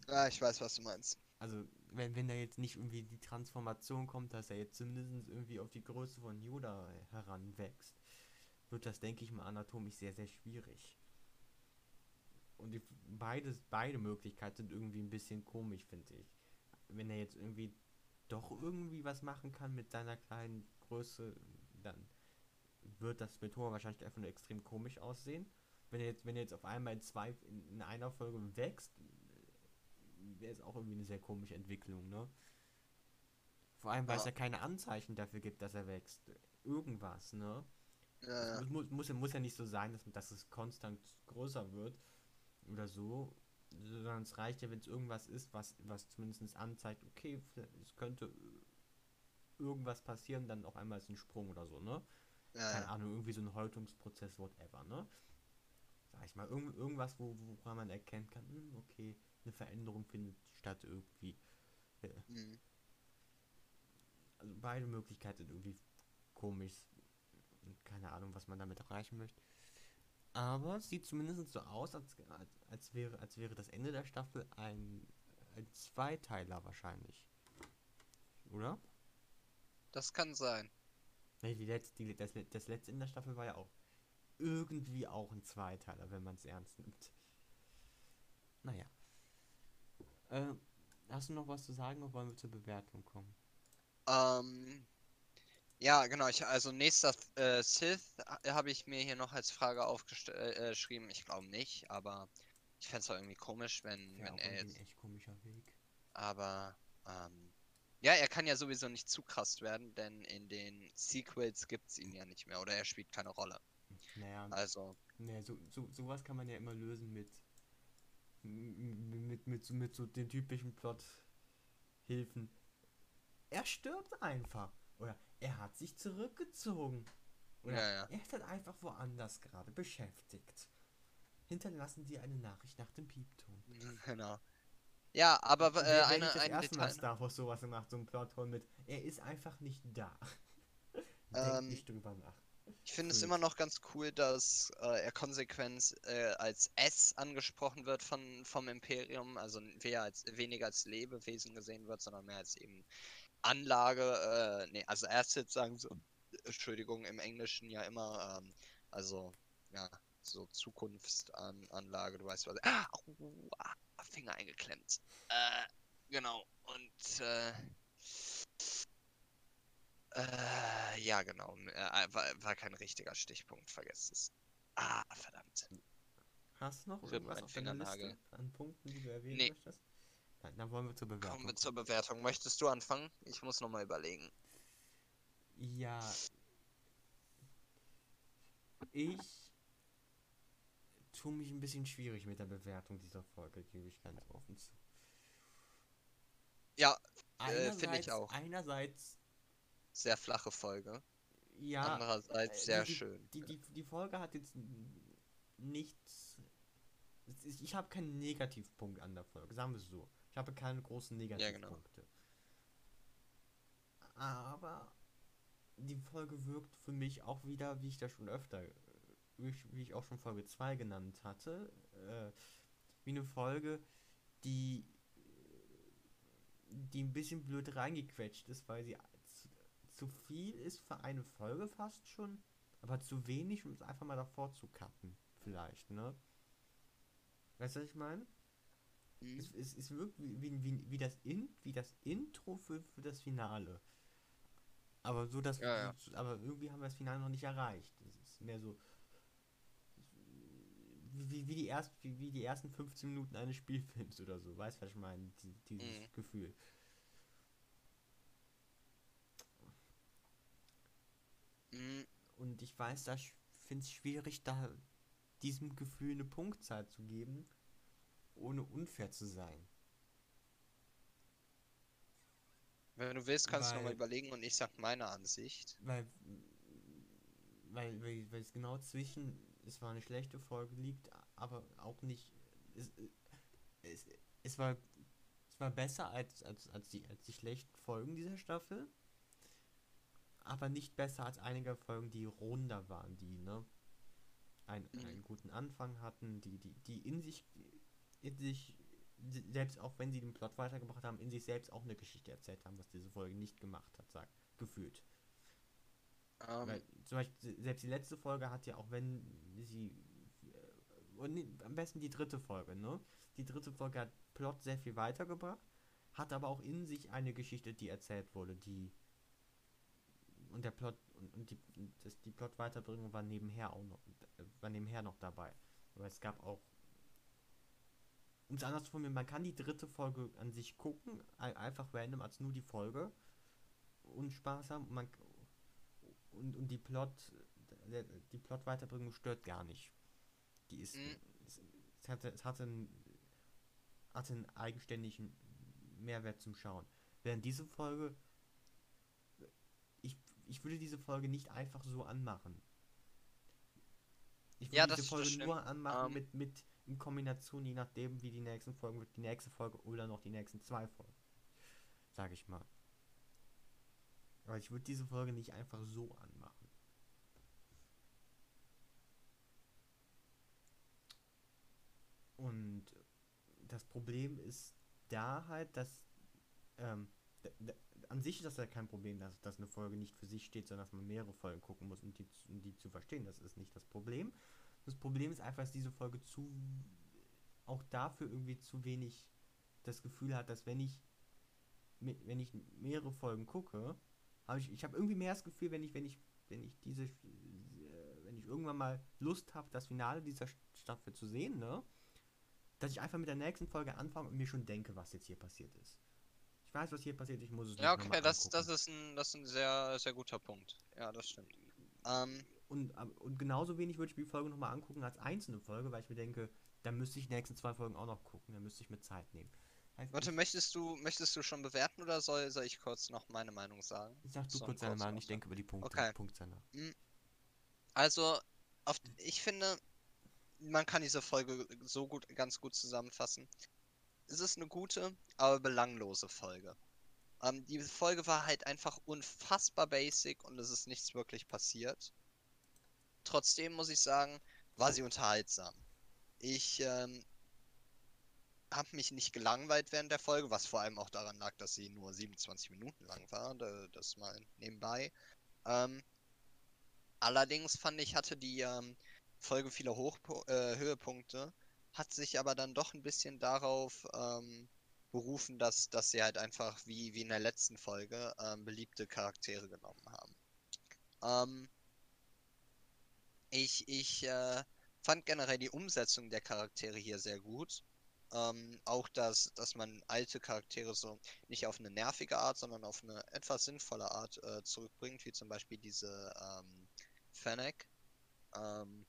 Ja, ich weiß, was du meinst. Also, wenn, wenn da jetzt nicht irgendwie die Transformation kommt, dass er jetzt zumindest irgendwie auf die Größe von Yoda heranwächst, wird das, denke ich mal, anatomisch sehr, sehr schwierig. Und die, beides, beide Möglichkeiten sind irgendwie ein bisschen komisch, finde ich. Wenn er jetzt irgendwie doch irgendwie was machen kann mit seiner kleinen Größe, dann wird das mit Thor wahrscheinlich einfach nur extrem komisch aussehen. Wenn er jetzt, wenn er jetzt auf einmal in zwei, in, in einer Folge wächst, wäre es auch irgendwie eine sehr komische Entwicklung, ne? Vor allem, weil ja. es ja keine Anzeichen dafür gibt, dass er wächst. Irgendwas, ne? Ja, ja. Es muss, muss, muss ja nicht so sein, dass, dass es konstant größer wird oder so, sondern es reicht ja, wenn es irgendwas ist, was, was zumindest anzeigt, okay, es könnte irgendwas passieren, dann auf einmal ist ein Sprung oder so, ne? Ja, Keine Ahnung, irgendwie so ein Häutungsprozess, whatever, ne? Sag ich mal, irgend, irgendwas, wo, woran man erkennen kann, hm, okay, eine Veränderung findet statt irgendwie. Mhm. Also beide Möglichkeiten sind irgendwie komisch. Keine Ahnung, was man damit erreichen möchte. Aber es sieht zumindest so aus, als, als, wäre, als wäre das Ende der Staffel ein, ein Zweiteiler wahrscheinlich. Oder? Das kann sein. Nee, die letzte, die, das, das letzte in der Staffel war ja auch irgendwie auch ein Zweiteiler, wenn man es ernst nimmt. Naja. Äh, hast du noch was zu sagen oder wollen wir zur Bewertung kommen? Ähm, ja, genau. Ich, also nächster äh, Sith habe ich mir hier noch als Frage aufgeschrieben. Äh, ich glaube nicht, aber ich fände es auch irgendwie komisch, wenn, ja, wenn er jetzt. echt komischer Weg. Aber ähm, ja, er kann ja sowieso nicht zu krass werden, denn in den Sequels gibt es ihn ja nicht mehr oder er spielt keine Rolle. Naja, also. Naja, so, so, sowas kann man ja immer lösen mit mit, mit, mit so den typischen Plot-Hilfen. Er stirbt einfach. Oder er hat sich zurückgezogen. Oder ja, ja. er ist halt einfach woanders gerade beschäftigt. Hinterlassen Sie eine Nachricht nach dem Piepton. Genau. Ja, aber äh, eine, das ein erste Mal Star Wars sowas gemacht, so ein Plothole mit, er ist einfach nicht da. Denk ähm, nicht drüber nach. Ich finde es immer noch ganz cool, dass äh, er konsequent äh, als S angesprochen wird von, vom Imperium, also weniger als, weniger als Lebewesen gesehen wird, sondern mehr als eben Anlage, äh, nee, also Asset sagen so, Entschuldigung, im Englischen ja immer, ähm, also, ja, so Zukunftsanlage, du weißt was. Ah, oh, ah, Finger eingeklemmt. Äh, genau, und, äh, äh, ja, genau. Äh, war, war, kein richtiger Stichpunkt, vergesst es. Ah, verdammt. Hast du noch irgendwas auf deiner Liste an Punkten, die du erwähnen nee. möchtest? Nein, dann wollen wir zur Bewertung. Kommen wir zur Bewertung. Möchtest du anfangen? Ich muss nochmal überlegen. Ja. Ich tue mich ein bisschen schwierig mit der Bewertung dieser Folge, gebe ich ganz offen zu. Ja, äh, finde ich auch. Einerseits sehr flache Folge. Ja. Andererseits äh, sehr die, schön. Die, die, die Folge hat jetzt nichts. Ich habe keinen Negativpunkt an der Folge, sagen wir es so. Ich habe keine großen Negativpunkte. Ja, genau. Aber die Folge wirkt für mich auch wieder, wie ich das schon öfter, wie ich, wie ich auch schon Folge 2 genannt hatte, äh, wie eine Folge, die die ein bisschen blöd reingequetscht ist, weil sie zu viel ist für eine Folge fast schon, aber zu wenig, um es einfach mal davor zu cutten, vielleicht, ne? Weißt du, was ich meine? Mhm. Es, es, es wirkt wie, wie, wie, wie, das In, wie das Intro für, für das Finale. Aber so, dass ja, ja. aber irgendwie haben wir das Finale noch nicht erreicht. Es ist mehr so wie, wie, die erst, wie, wie die ersten 15 Minuten eines Spielfilms oder so. Weißt du, was ich meine? Die, dieses mhm. Gefühl. Und ich weiß, da finde es schwierig, da diesem Gefühl eine Punktzahl zu geben, ohne unfair zu sein. Wenn du willst, kannst weil, du nochmal überlegen und ich sag meine Ansicht. Weil, weil, weil, weil es genau zwischen, es war eine schlechte Folge liegt, aber auch nicht, es, es, es war, es war besser als, als, als, die, als die schlechten Folgen dieser Staffel, aber nicht besser als einige Folgen, die runder waren, die, ne, ein, mhm. einen guten Anfang hatten, die, die, die in sich, in sich selbst auch wenn sie den Plot weitergebracht haben, in sich selbst auch eine Geschichte erzählt haben, was diese Folge nicht gemacht hat, sagt, gefühlt. Um. Ähm. Weil, zum Beispiel, selbst die letzte Folge hat ja auch, wenn sie. Äh, und am besten die dritte Folge, ne? Die dritte Folge hat Plot sehr viel weitergebracht, hat aber auch in sich eine Geschichte, die erzählt wurde, die. Und der Plot und, und die, das, die Plot Weiterbringung war nebenher auch noch, war nebenher noch dabei. Aber es gab auch um es anders zu formulieren, man kann die dritte Folge an sich gucken, einfach random als nur die Folge und Spaß haben. Und, man, und, und die Plot, die Plot-Weiterbringung stört gar nicht. Die ist, mhm. es, es, hatte, es hatte, einen, hatte einen eigenständigen Mehrwert zum Schauen. Während diese Folge, ich, würde diese Folge nicht einfach so anmachen. Ich würde ja, diese Folge nur anmachen um. Ähm. mit, mit in Kombination, je nachdem, wie die nächsten Folgen wird, die nächste Folge oder noch die nächsten zwei Folgen. Sag ich mal. Aber ich würde diese Folge nicht einfach so anmachen. Und das Problem ist da halt, dass ähm, an sich ist das ja kein Problem, dass, dass eine Folge nicht für sich steht, sondern dass man mehrere Folgen gucken muss, um die, um die zu verstehen. Das ist nicht das Problem. Das Problem ist einfach, dass diese Folge zu auch dafür irgendwie zu wenig das Gefühl hat, dass wenn ich wenn ich mehrere Folgen gucke, habe ich ich habe irgendwie mehr das Gefühl, wenn ich wenn ich wenn ich diese wenn ich irgendwann mal Lust habe, das Finale dieser Staffel zu sehen, ne, dass ich einfach mit der nächsten Folge anfange und mir schon denke, was jetzt hier passiert ist. Ich weiß, was hier passiert, ich muss es Ja, okay, das, das ist ein das ist ein sehr sehr guter Punkt. Ja, das stimmt. Ähm, und, und genauso wenig würde ich die Folge nochmal angucken als einzelne Folge, weil ich mir denke, dann müsste ich die nächsten zwei Folgen auch noch gucken, dann müsste ich mir Zeit nehmen. Heißt, Warte, möchtest du, möchtest du schon bewerten oder soll, soll ich kurz noch meine Meinung sagen? Sag du so kurz deine Meinung, ich denke über die Punkte. Okay. Punkte hm. Also, auf, ich finde, man kann diese Folge so gut, ganz gut zusammenfassen. Es ist eine gute, aber belanglose Folge. Ähm, die Folge war halt einfach unfassbar basic und es ist nichts wirklich passiert. Trotzdem muss ich sagen, war sie unterhaltsam. Ich ähm, habe mich nicht gelangweilt während der Folge, was vor allem auch daran lag, dass sie nur 27 Minuten lang war. Das mal nebenbei. Ähm, allerdings fand ich, hatte die ähm, Folge viele Hochpo äh, Höhepunkte, hat sich aber dann doch ein bisschen darauf ähm, berufen, dass, dass sie halt einfach wie, wie in der letzten Folge ähm, beliebte Charaktere genommen haben. Ähm, ich ich äh, fand generell die Umsetzung der Charaktere hier sehr gut. Ähm, auch, dass, dass man alte Charaktere so nicht auf eine nervige Art, sondern auf eine etwas sinnvolle Art äh, zurückbringt, wie zum Beispiel diese ähm, Fennec. Ähm,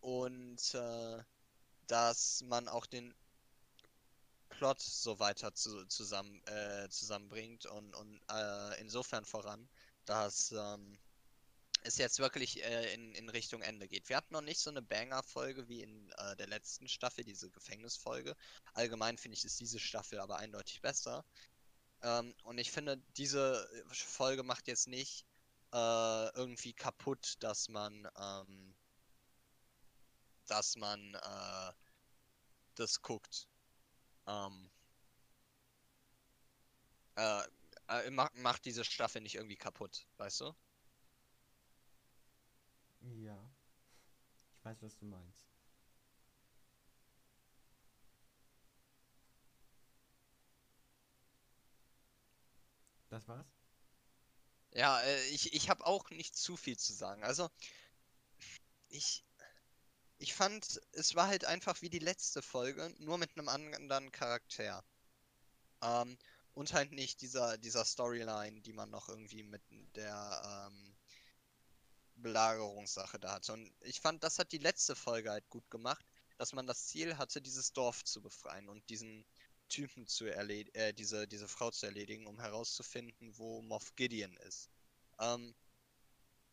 und äh, dass man auch den Plot so weiter zu, zusammen, äh, zusammenbringt und, und äh, insofern voran, dass ähm, es jetzt wirklich äh, in, in Richtung Ende geht. Wir hatten noch nicht so eine Banger-Folge wie in äh, der letzten Staffel, diese Gefängnisfolge. Allgemein finde ich, ist diese Staffel aber eindeutig besser. Ähm, und ich finde, diese Folge macht jetzt nicht äh, irgendwie kaputt, dass man, ähm, dass man äh, das guckt. Ähm, äh, äh, macht diese Staffel nicht irgendwie kaputt, weißt du? Ja. Ich weiß, was du meinst. Das war's? Ja, äh, ich, ich habe auch nicht zu viel zu sagen. Also, ich, ich fand, es war halt einfach wie die letzte Folge, nur mit einem anderen Charakter. Ähm, und halt nicht dieser, dieser Storyline, die man noch irgendwie mit der, ähm, Belagerungssache da hatte. Und ich fand, das hat die letzte Folge halt gut gemacht, dass man das Ziel hatte, dieses Dorf zu befreien und diesen Typen zu erledigen, äh, diese, diese Frau zu erledigen, um herauszufinden, wo Moff Gideon ist. Ähm,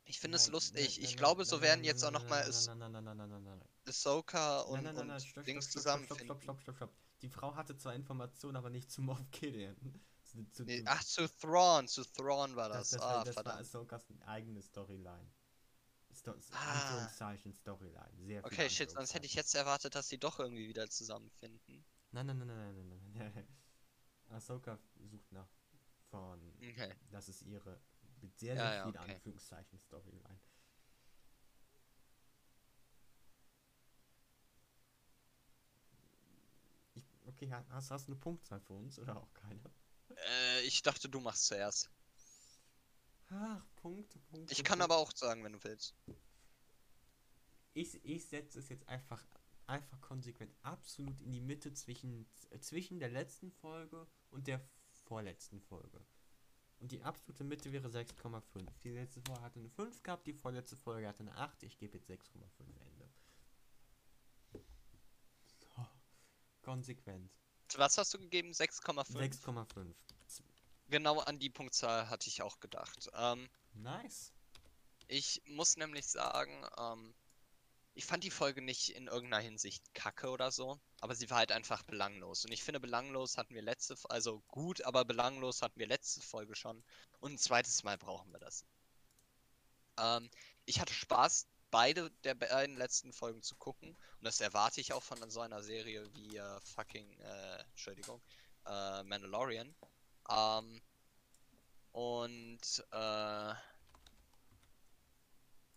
ich finde es lustig. ich glaube, so werden jetzt auch nochmal Ahsoka und, nein, nein, nein, stopp, Dings zusammen. Stopp, stopp, stopp, stopp, stopp. Die Frau hatte zwar Informationen, aber nicht zu Moff Gideon. ach, zu Thrawn. Zu Thrawn war das. Das, ah, das war Ahsokas eigene Storyline. Sto ah. Storyline. Sehr okay, shit, sonst hätte ich jetzt erwartet, dass sie doch irgendwie wieder zusammenfinden. Nein, nein, nein, nein, nein, nein. Ahsoka sucht nach Thrawn. Okay. Das ist ihre mit sehr, Ja, sehr ja, viel okay. Anführungszeichen Storyline. Ich, okay, ha- hast, hast du eine Punktzahl für uns oder auch keine? Äh, ich dachte, du machst zuerst. Ach, Punkte, Punkte. Ich kann Punkte. aber auch sagen, wenn du willst. Ich, ich setze es jetzt einfach, einfach konsequent absolut in die Mitte zwischen, äh, zwischen der letzten Folge und der vorletzten Folge. Und die absolute Mitte wäre 6,5. Die letzte Folge hatte eine 5 gehabt, die vorletzte Folge hatte eine 8. Ich gebe jetzt 6,5 Ende. So. Konsequent. Was hast du gegeben? 6,5? 6,5. Genau an die Punktzahl hatte ich auch gedacht. Ähm, Nice. ich muss nämlich sagen, ähm, ich fand die Folge nicht in irgendeiner Hinsicht kacke oder so, aber sie war halt einfach belanglos. Und ich finde, belanglos hatten wir letzte, also gut, aber belanglos hatten wir letzte Folge schon. Und ein zweites Mal brauchen wir das. Ähm, ich hatte Spaß, beide der beiden letzten Folgen zu gucken. Und das erwarte ich auch von so einer Serie wie äh, fucking, äh, Entschuldigung, äh, Mandalorian. Ähm, und äh,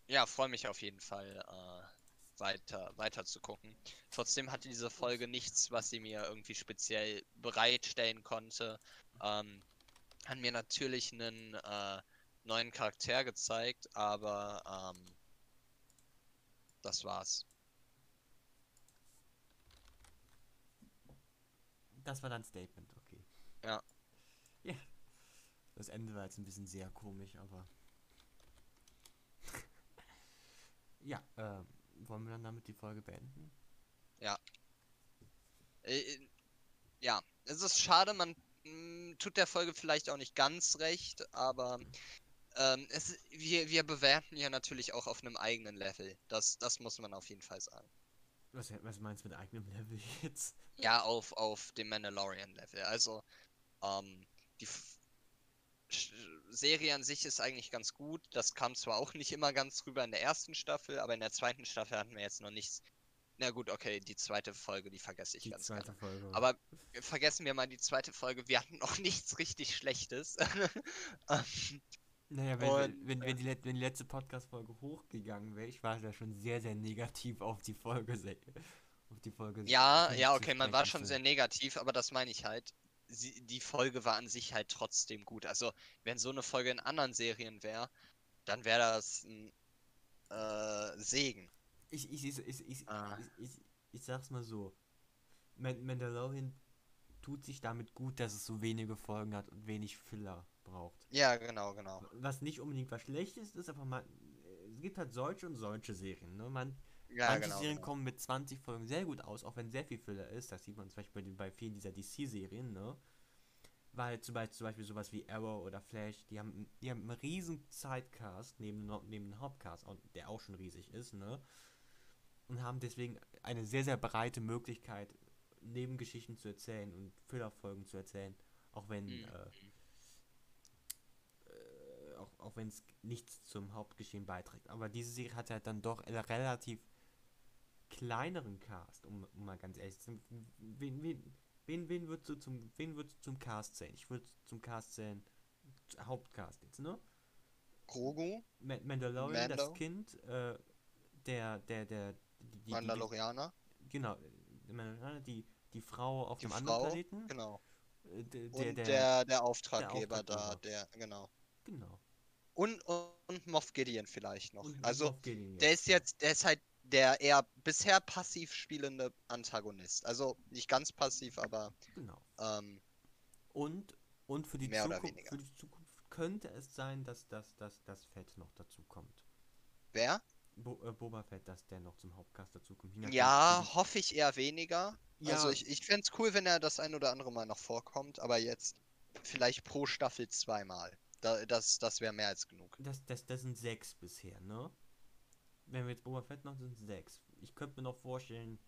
ja, freue mich auf jeden Fall äh, weiter, weiter zu gucken. Trotzdem hatte diese Folge nichts, was sie mir irgendwie speziell bereitstellen konnte. Ähm, hat mir natürlich einen äh, neuen Charakter gezeigt, aber ähm, das war's. Das war dein Statement, okay. Ja. Ja. Das Ende war jetzt ein bisschen sehr komisch, aber. ja, ähm, wollen wir dann damit die Folge beenden? Äh, ja, es ist schade, man mh, tut der Folge vielleicht auch nicht ganz recht, aber ähm, es, wir, wir bewerten ja natürlich auch auf einem eigenen Level. Das, das muss man auf jeden Fall sagen. Was, was meinst du mit eigenem Level jetzt? Ja, auf, auf dem Mandalorian-Level. Also, ähm, die Serie an sich ist eigentlich ganz gut. Das kam zwar auch nicht immer ganz rüber in der ersten Staffel, aber in der zweiten Staffel hatten wir jetzt noch nichts. Na gut, okay, die zweite Folge, die vergesse ich Die ganz zweite gerne. Folge. Aber vergessen wir mal die zweite Folge. Wir hatten noch nichts richtig Schlechtes. Ähm, Naja, wenn, Und, wenn, wenn, wenn, die, wenn die letzte Podcast-Folge hochgegangen wäre, ich war da schon sehr, sehr negativ auf die Folge. Auf die Folge ja, ja, okay, man war schon sehr negativ, aber das meine ich halt. Sie, die Folge war an sich halt trotzdem gut. Also, wenn so eine Folge in anderen Serien wäre, dann wäre das ein äh, Segen. Ich, ich, ich, ich, ich, Ah. ich, ich, ich sag's mal so. Man Mandalorian tut sich damit gut, dass es so wenige Folgen hat und wenig Filler braucht. Ja, genau, genau. Was nicht unbedingt was Schlechtes ist, aber man, es gibt halt solche und solche Serien. Ne? Man, Ja, manche genau. Serien genau. kommen mit 20 Folgen sehr gut aus, auch wenn sehr viel Filler ist. Das sieht man zum Beispiel bei, den- bei vielen dieser DC-Serien, ne? Weil zum Beispiel, zum Beispiel sowas wie Arrow oder Flash, die haben, die haben einen riesen Sidecast neben, neben dem Hauptcast, der auch schon riesig ist, ne? Und haben deswegen eine sehr, sehr breite Möglichkeit, Nebengeschichten zu erzählen und Fillerfolgen zu erzählen. Auch wenn, Mhm. äh, äh, auch, auch wenn es nichts zum Hauptgeschehen beiträgt. Aber diese Serie hat halt dann doch relativ kleineren Cast, um, um mal ganz ehrlich zu sein. Wen, wen, wen, wen würdest du zum, wen würdest du zum Cast zählen? Ich würde zum Cast zählen, Hauptcast jetzt, ne? Grogu, Ma Mandalorian, das Mando. Kind, äh, der, der, der, die, die, Mandalorianer, die genau, Mandalorianer, die, die Frau auf die dem anderen Frau, Planeten, genau. äh, der, Und der, der, der, der, Auftraggeber da, Auftraggeber. der, genau. genau. Und, und, und Moff Gideon vielleicht noch. Und also, Gideon der ist jetzt, der ist halt der eher bisher passiv spielende Antagonist. Also nicht ganz passiv, aber Genau. ähm, Und, und für die, Zukunft, für die Zukunft könnte es sein, dass das, dass das Fett noch dazu kommt. Wer? Bo äh, Boba Fett, dass der noch zum Hauptcast dazukommt. Ja, hoffe ich eher weniger. Ja. Also ich, ich fände es cool, wenn er das ein oder andere Mal noch vorkommt, aber jetzt vielleicht pro Staffel zweimal. Da, das das wäre mehr als genug. Das, das, das sind sechs bisher, ne? Wenn wir jetzt Boba Fett noch sind es sechs. Ich könnte mir noch vorstellen,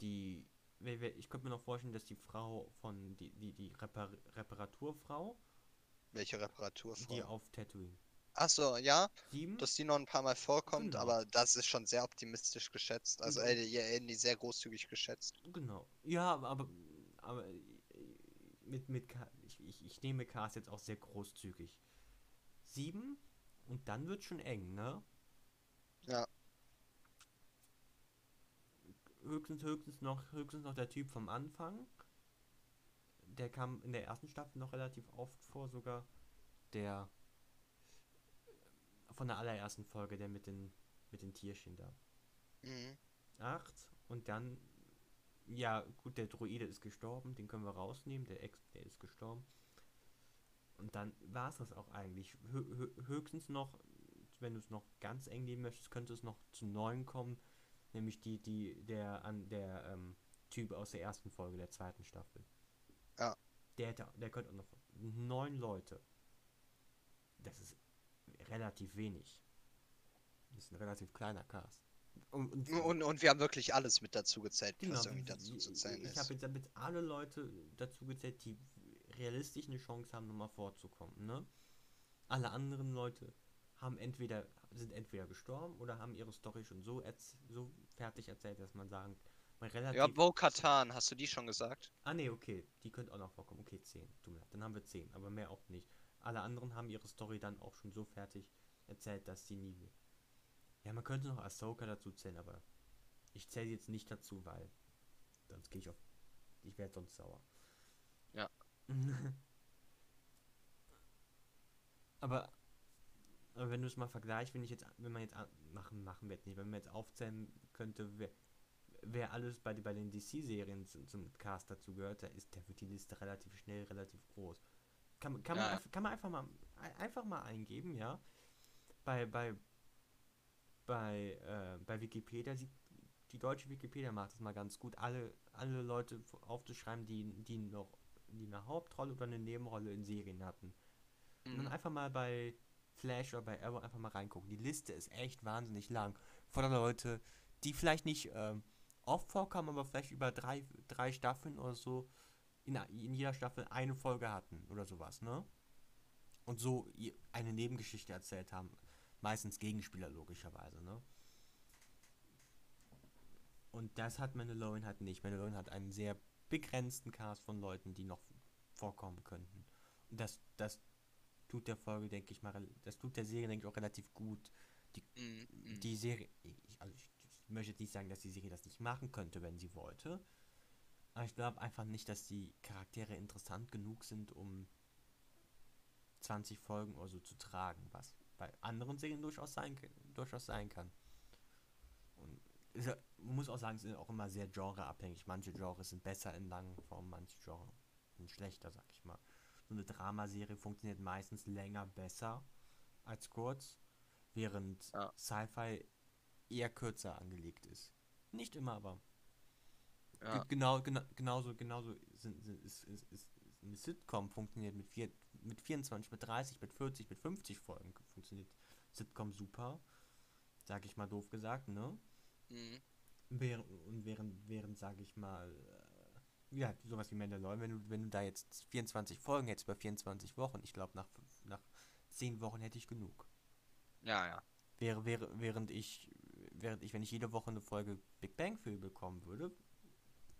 die. Ich könnte mir noch vorstellen, dass die Frau von. Die, die, die Repar Reparaturfrau, Welche die Reparaturfrau? auf Tatooine. Achso, ja, Sieben? dass die noch ein paar Mal vorkommt, Genau. aber das ist schon sehr optimistisch geschätzt. Also Mhm. äh, ja, äh, sehr großzügig geschätzt. Genau. Ja, aber, aber, mit, mit ich, ich, ich nehme Cast jetzt auch sehr großzügig. Sieben und dann wird schon eng, ne? Ja. Höchstens, höchstens noch, höchstens noch der Typ vom Anfang. Der kam in der ersten Staffel noch relativ oft vor, sogar der von der allerersten Folge, der mit den mit den Tierchen da. Mhm. Acht und dann ja gut der Droide ist gestorben den können wir rausnehmen der Ex der ist gestorben und dann war es das auch eigentlich Hö hö höchstens noch wenn du es noch ganz eng nehmen möchtest könnte es noch zu neun kommen nämlich die die der an der ähm, Typ aus der ersten Folge der zweiten Staffel Ja. der hätte der könnte auch noch neun Leute das ist relativ wenig das ist ein relativ kleiner Cast und, und Und, und wir haben wirklich alles mit dazu gezählt, Genau, was irgendwie wie- dazu zu zählen ich ist. habe jetzt, jetzt alle Leute dazu gezählt, die realistisch eine Chance haben, nochmal vorzukommen, ne? Alle anderen Leute haben entweder, sind entweder gestorben oder haben ihre Story schon so, so fertig erzählt, dass man sagen, man relativ... Ja, Bo Katan, hast du die schon gesagt? ah ne, okay, die könnte auch noch vorkommen. Okay, 10, tut mir leid, dann haben wir 10, aber mehr auch nicht. Alle anderen haben ihre Story dann auch schon so fertig erzählt, dass sie nie... Ja, man könnte noch Ahsoka dazu zählen, aber ich zähle jetzt nicht dazu, weil sonst gehe ich auf... Ich werde sonst sauer. Ja. aber wenn du es mal vergleichst, wenn ich jetzt, wenn man jetzt machen, machen wir jetzt nicht, wenn man jetzt aufzählen könnte, wer, wer alles bei, bei den DC-Serien zum, zum Cast dazu gehört, da ist, der wird die Liste relativ schnell, relativ groß. Kann, man- kann, man, Ja. einfach- kann man einfach mal ein- einfach mal eingeben, ja. Bei, bei, bei, äh, bei Wikipedia sieht die deutsche Wikipedia macht es mal ganz gut, alle, alle Leute aufzuschreiben, die, die noch die eine Hauptrolle oder eine Nebenrolle in Serien hatten. Und dann Mhm. einfach mal bei Flash oder bei Arrow einfach mal reingucken. Die Liste ist echt wahnsinnig lang. Voller Leute, die vielleicht nicht ähm, oft vorkommen, aber vielleicht über drei, drei Staffeln oder so in, in jeder Staffel eine Folge hatten oder sowas, ne? Und so eine Nebengeschichte erzählt haben. Meistens Gegenspieler logischerweise, ne? Und das hat Mandalorian halt nicht. Mandalorian hat einen sehr begrenzten Cast von Leuten, die noch vorkommen könnten. Und das, das tut der Folge, denke ich mal, das tut der Serie, denke ich, auch relativ gut. Mhm, mhm. Die Serie, ich, also ich, ich möchte jetzt nicht sagen, dass die Serie das nicht machen könnte, wenn sie wollte. Aber ich glaube einfach nicht, dass die Charaktere interessant genug sind, um 20 Folgen oder so zu tragen, was bei anderen Serien durchaus sein, durchaus sein kann. Und ist muss auch sagen, ist auch immer sehr genreabhängig. Manche Genres sind besser in langen Formen, manche Genres sind schlechter, sag ich mal. So eine Dramaserie funktioniert meistens länger besser als kurz, während Ja. Sci-Fi eher kürzer angelegt ist. Nicht immer, aber Ja. Ge- Genau, genau, genauso, genauso sind, sind, ist, ist, ist, eine Sitcom funktioniert mit, vier, mit 24, mit 30, mit 40, mit 50 Folgen funktioniert Sitcom super. Sag ich mal doof gesagt, ne? Mhm. Während, und während, während sage ich mal, ja, sowas wie Mandalorian, wenn du, wenn du da jetzt 24 Folgen hättest über 24 Wochen, ich glaube nach, nach 10 Wochen hätte ich genug. Ja, ja. Wäre, wäre, während ich, während ich, wenn ich jede Woche eine Folge Big Bang Theory bekommen würde,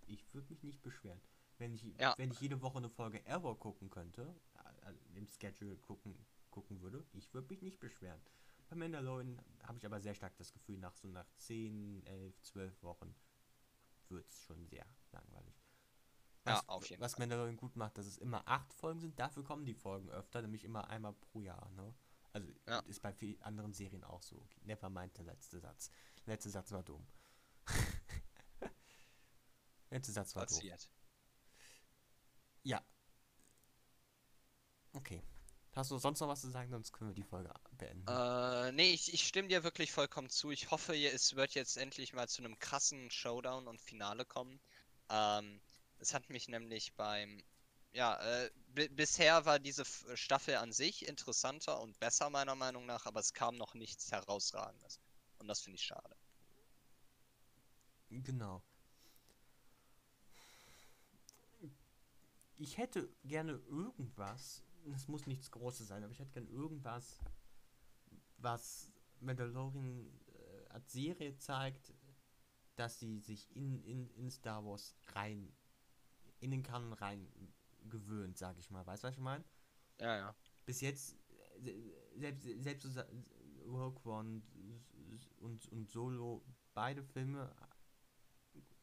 ich würde mich nicht beschweren. Wenn ich, Ja. wenn ich jede Woche eine Folge Arrow gucken könnte, äh, im Schedule gucken, gucken würde, ich würde mich nicht beschweren. Bei Mandalorian habe ich aber sehr stark das Gefühl, nach so nach 10, 11, 12 Wochen wird es schon sehr langweilig. Ja, Was, auf jeden was Mandalorian gut macht, dass es immer acht Folgen sind, dafür kommen die Folgen öfter, nämlich immer einmal pro Jahr, ne? Also Ja. ist bei vielen anderen Serien auch so. Okay, never mind der letzte Satz. Letzte Satz war dumm. letzte Satz war. Passiert. Ja. Okay. Hast du sonst noch was zu sagen, sonst können wir die Folge beenden. Äh, nee, ich, ich stimme dir wirklich vollkommen zu. Ich hoffe, es wird jetzt endlich mal zu einem krassen Showdown und Finale kommen. Ähm, es hat mich nämlich beim. Ja, äh, bisher war diese Staffel an sich interessanter und besser, meiner Meinung nach, aber es kam noch nichts Herausragendes. Und das finde ich schade. Genau. Ich hätte gerne irgendwas, es muss nichts Großes sein, aber ich hätte gerne irgendwas, was Mandalorian äh, als Serie zeigt, dass sie sich in, in, in Star Wars rein, in den Kanon rein gewöhnt, sag ich mal. Weißt du, was ich meine? Ja, ja. Bis jetzt, selbst, selbst Rogue One und, und Solo, beide Filme,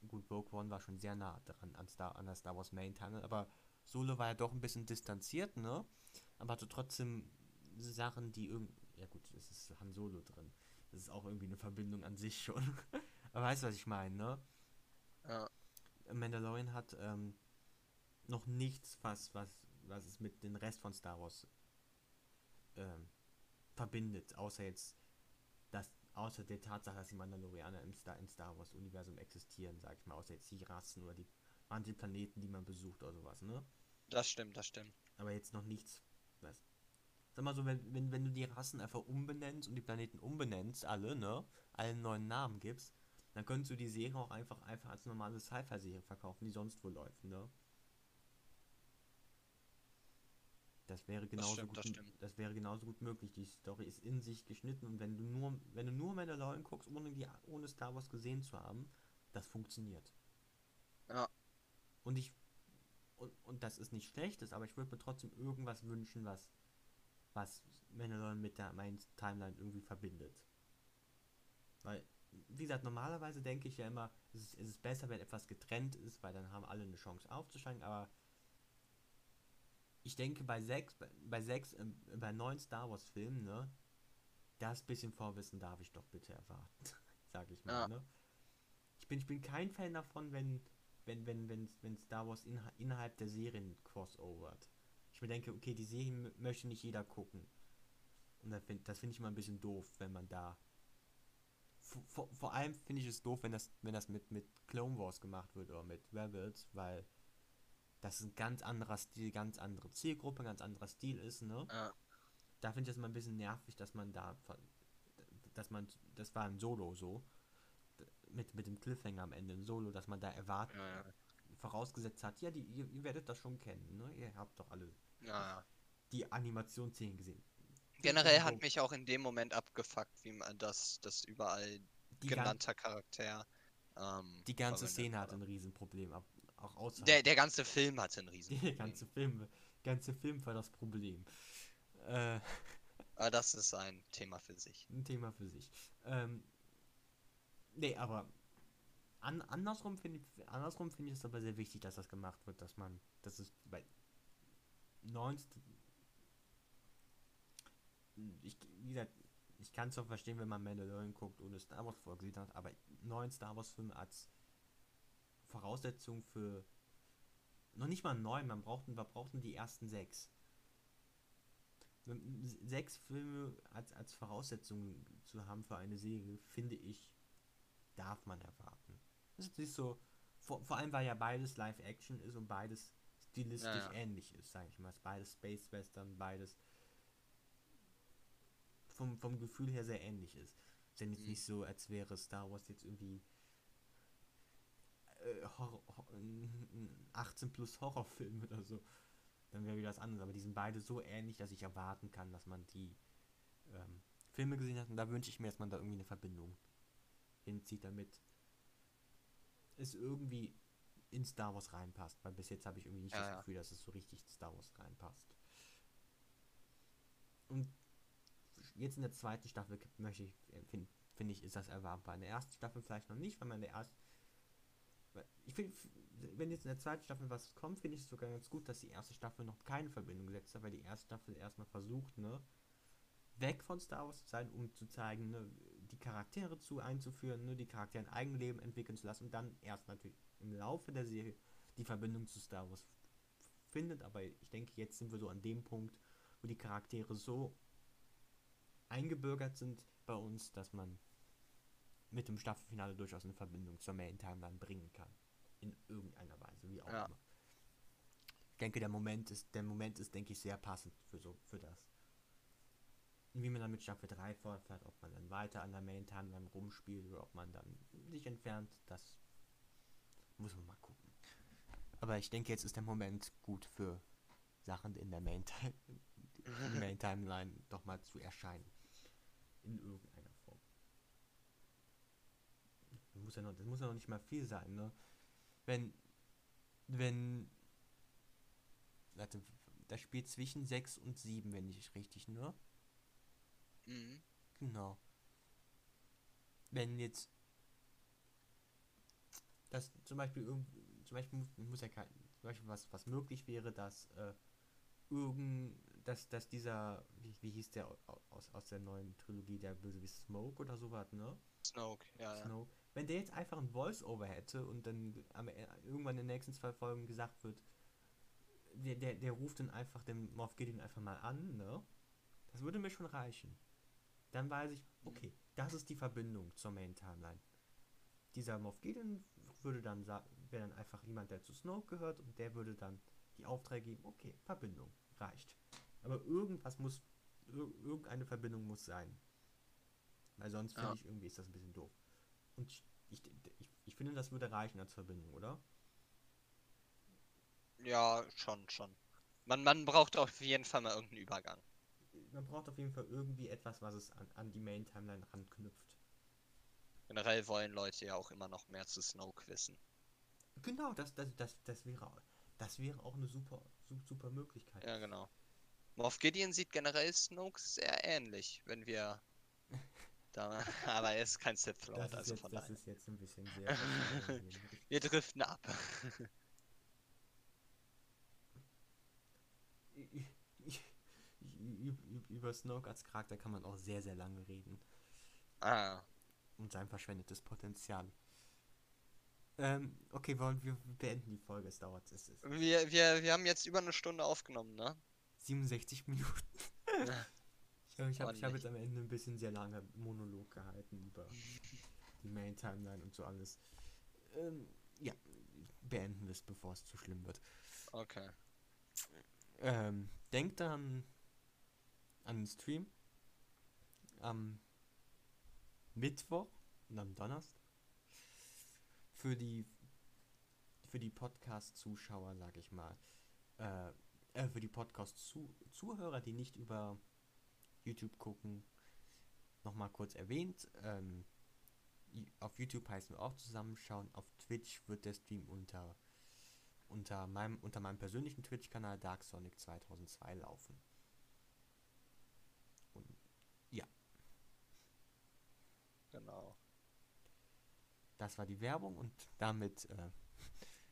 gut, Rogue One war schon sehr nah dran an, Star, an der Star Wars Main Tunnel, aber Solo war ja doch ein bisschen distanziert, ne? Aber hatte trotzdem Sachen, die irgendwie, ja gut, es ist Han Solo drin. Das ist auch irgendwie eine Verbindung an sich schon. aber weißt du, was ich meine, ne? Ja. Mandalorian hat ähm, noch nichts, was, was, was es mit dem Rest von Star Wars ähm, verbindet, außer jetzt das, außer der Tatsache, dass die Mandalorianer im Star, im Star Wars Universum existieren, sag ich mal, außer jetzt die Rassen oder die manche Planeten, die man besucht oder sowas, ne? Das stimmt, das stimmt. Aber jetzt noch nichts. Was? Sag mal so, wenn, wenn, wenn du die Rassen einfach umbenennst und die Planeten umbenennst, alle, ne? Allen neuen Namen gibst, dann könntest du die Serie auch einfach, einfach als normale Sci-Fi-Serie verkaufen, die sonst wo läuft, ne? Das wäre genauso das stimmt, gut. Das, das, wäre genauso gut möglich. Die Story ist in sich geschnitten und wenn du nur, wenn du nur Mandalorian guckst, ohne die, ohne Star Wars gesehen zu haben, das funktioniert. Ja. Und ich und, und das ist nicht schlechtes, aber ich würde mir trotzdem irgendwas wünschen, was was Mandalorian mit der Main Timeline irgendwie verbindet. Weil, wie gesagt, normalerweise denke ich ja immer, es ist, es ist besser, wenn etwas getrennt ist, weil dann haben alle eine Chance aufzusteigen, aber ich denke bei sechs, bei, bei sechs, äh, bei neun Star Wars Filmen, ne, das bisschen Vorwissen darf ich doch bitte erwarten, sag ich mal, ja. ne. Ich bin, ich bin kein Fan davon, wenn, wenn, wenn, wenn, wenn Star Wars in, innerhalb der Serien crossovert. Ich mir denke, okay, die Serien möchte nicht jeder gucken. Und das finde das find ich immer ein bisschen doof, wenn man da. Vor, vor allem finde ich es doof, wenn das, wenn das mit, mit Clone Wars gemacht wird oder mit Rebels, weil das ist ein ganz anderer Stil, ganz andere Zielgruppe, ganz anderer Stil ist, ne? Ja. Da finde ich es mal ein bisschen nervig, dass man da, dass man, das war ein Solo so, mit, mit dem Cliffhanger am Ende, ein Solo, dass man da erwartet, ja, ja. vorausgesetzt hat, ja, die, ihr, ihr, werdet das schon kennen, ne? Ihr habt doch alle ja, die Animationsszenen gesehen. Generell hat mich auch in dem Moment abgefuckt, wie man das, das überall die genannter Charakter. Ähm, die ganze Szene hat ein Riesenproblem ab, auch außerhalb. Der, der ganze Film hatte ein riesen Der ganze Film, ganze Film war das Problem. Äh, aber das ist ein Thema für sich. Ein Thema für sich. Ähm, nee, aber an, andersrum finde ich, andersrum finde ich es aber sehr wichtig, dass das gemacht wird, dass man, das ist bei 19, ich, wie gesagt, ich kann es auch verstehen, wenn man Mandalorian guckt, ohne Star Wars vorgesehen hat, aber neun Star Wars Filme als Voraussetzung für noch nicht mal neun, man braucht, wir brauchten die ersten sechs. Sechs Filme als, als Voraussetzung zu haben für eine Serie, finde ich, darf man erwarten. Das ist nicht so, vor, vor allem weil ja beides Live-Action ist und beides stilistisch ja, ja. ähnlich ist, sage ich mal. Beides Space Western, beides vom, vom Gefühl her sehr ähnlich ist. Ist ja jetzt mhm. nicht so, als wäre Star Wars jetzt irgendwie 18 plus Horrorfilm oder so, dann wäre wieder das andere. Aber die sind beide so ähnlich, dass ich erwarten kann, dass man die ähm, Filme gesehen hat. Und da wünsche ich mir, dass man da irgendwie eine Verbindung hinzieht, damit es irgendwie in Star Wars reinpasst. Weil bis jetzt habe ich irgendwie nicht ja, das Gefühl, dass es so richtig in Star Wars reinpasst. Und jetzt in der zweiten Staffel möchte ich, äh, finde find ich, ist das erwartbar. In der ersten Staffel vielleicht noch nicht, weil man in der ersten ich finde, wenn jetzt in der zweiten Staffel was kommt, finde ich es sogar ganz gut, dass die erste Staffel noch keine Verbindung gesetzt hat, weil die erste Staffel erstmal versucht, ne, weg von Star Wars zu sein, um zu zeigen, ne, die Charaktere zu einzuführen, ne, die Charaktere ein Eigenleben entwickeln zu lassen und dann erst natürlich im Laufe der Serie die Verbindung zu Star Wars findet. Aber ich denke, jetzt sind wir so an dem Punkt, wo die Charaktere so eingebürgert sind bei uns, dass man mit dem Staffelfinale durchaus eine Verbindung zur Main Timeline bringen kann. In irgendeiner Weise, wie auch Ja. immer. Ich denke, der Moment ist, der Moment ist, denke ich, sehr passend für so, für das. Und wie man dann mit Staffel 3 fortfährt, ob man dann weiter an der Main Timeline rumspielt oder ob man dann sich entfernt, das muss man mal gucken. Aber ich denke, jetzt ist der Moment gut für Sachen in der Main, Main Timeline doch mal zu erscheinen. In irgendeiner Form. Das muss ja noch, das muss ja noch nicht mal viel sein, ne? Wenn, wenn, warte, das spielt zwischen 6 und 7, wenn ich richtig, ne? Mhm. Genau. Wenn jetzt das zum Beispiel zum Beispiel muss, ja kein, zum Beispiel was, was möglich wäre, dass äh, irgend, dass, dass dieser, wie, wie hieß der au- aus, aus der neuen Trilogie, der Bösewicht Smoke oder sowas, ne? Snoke, ja, ja. Wenn der jetzt einfach ein Voice-Over hätte und dann am, E- irgendwann in den nächsten zwei Folgen gesagt wird, der, der, der ruft dann einfach den Moff Gideon einfach mal an, ne? Das würde mir schon reichen. Dann weiß ich, okay, das ist die Verbindung zur Main Timeline. Dieser Moff Gideon würde dann sagen, wäre dann einfach jemand, der zu Snoke gehört und der würde dann die Aufträge geben, okay, Verbindung, reicht. Aber irgendwas muss, ir irgendeine Verbindung muss sein. Weil sonst finde Ja. ich irgendwie ist das ein bisschen doof. Und ich, ich, ich, ich finde, das würde reichen als Verbindung, oder? Ja, schon, schon. Man, man braucht auf jeden Fall mal irgendeinen Übergang. Man braucht auf jeden Fall irgendwie etwas, was es an, an die Main Timeline ranknüpft. Generell wollen Leute ja auch immer noch mehr zu Snoke wissen. Genau, das, das, das, das wäre das wäre auch eine super, su- super Möglichkeit. Ja, genau. Moff Gideon sieht generell Snoke sehr ähnlich, wenn wir da. Aber er ist kein Sith das, Lord, ist also jetzt, von das daher. ist jetzt ein bisschen sehr. Wir driften ab. Über Snoke als Charakter kann man auch sehr, sehr lange reden. ah, Und sein verschwendetes Potenzial. Ähm, okay, wollen wir beenden die Folge. Es dauert. Es ist wir, wir, wir haben jetzt über eine Stunde aufgenommen, ne? 67 Minuten. Ich habe ich hab, ich hab Ordentlich. jetzt am Ende ein bisschen sehr lange Monolog gehalten über die Main Timeline und so alles. Ähm, ja, beenden wir es, bevor es zu schlimm wird. Okay. Ähm, denkt dann an den Stream am Mittwoch und am Donnerstag. Für die für die Podcast-Zuschauer, sag ich mal, äh, äh, für die Podcast-Zuhörer, die nicht über YouTube gucken, nochmal kurz erwähnt. Ähm, auf YouTube heißen wir auch zusammenschauen. Auf Twitch wird der Stream unter unter meinem, unter meinem persönlichen Twitch-Kanal Dark Sonic 2002 laufen. Und ja, Genau. das war die Werbung und damit äh,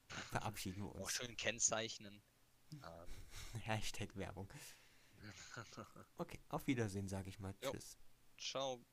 verabschieden wir Auch uns. schön kennzeichnen. ähm, Hashtag Werbung. Okay, auf Wiedersehen, sage ich mal. Jo. Tschüss. ciao.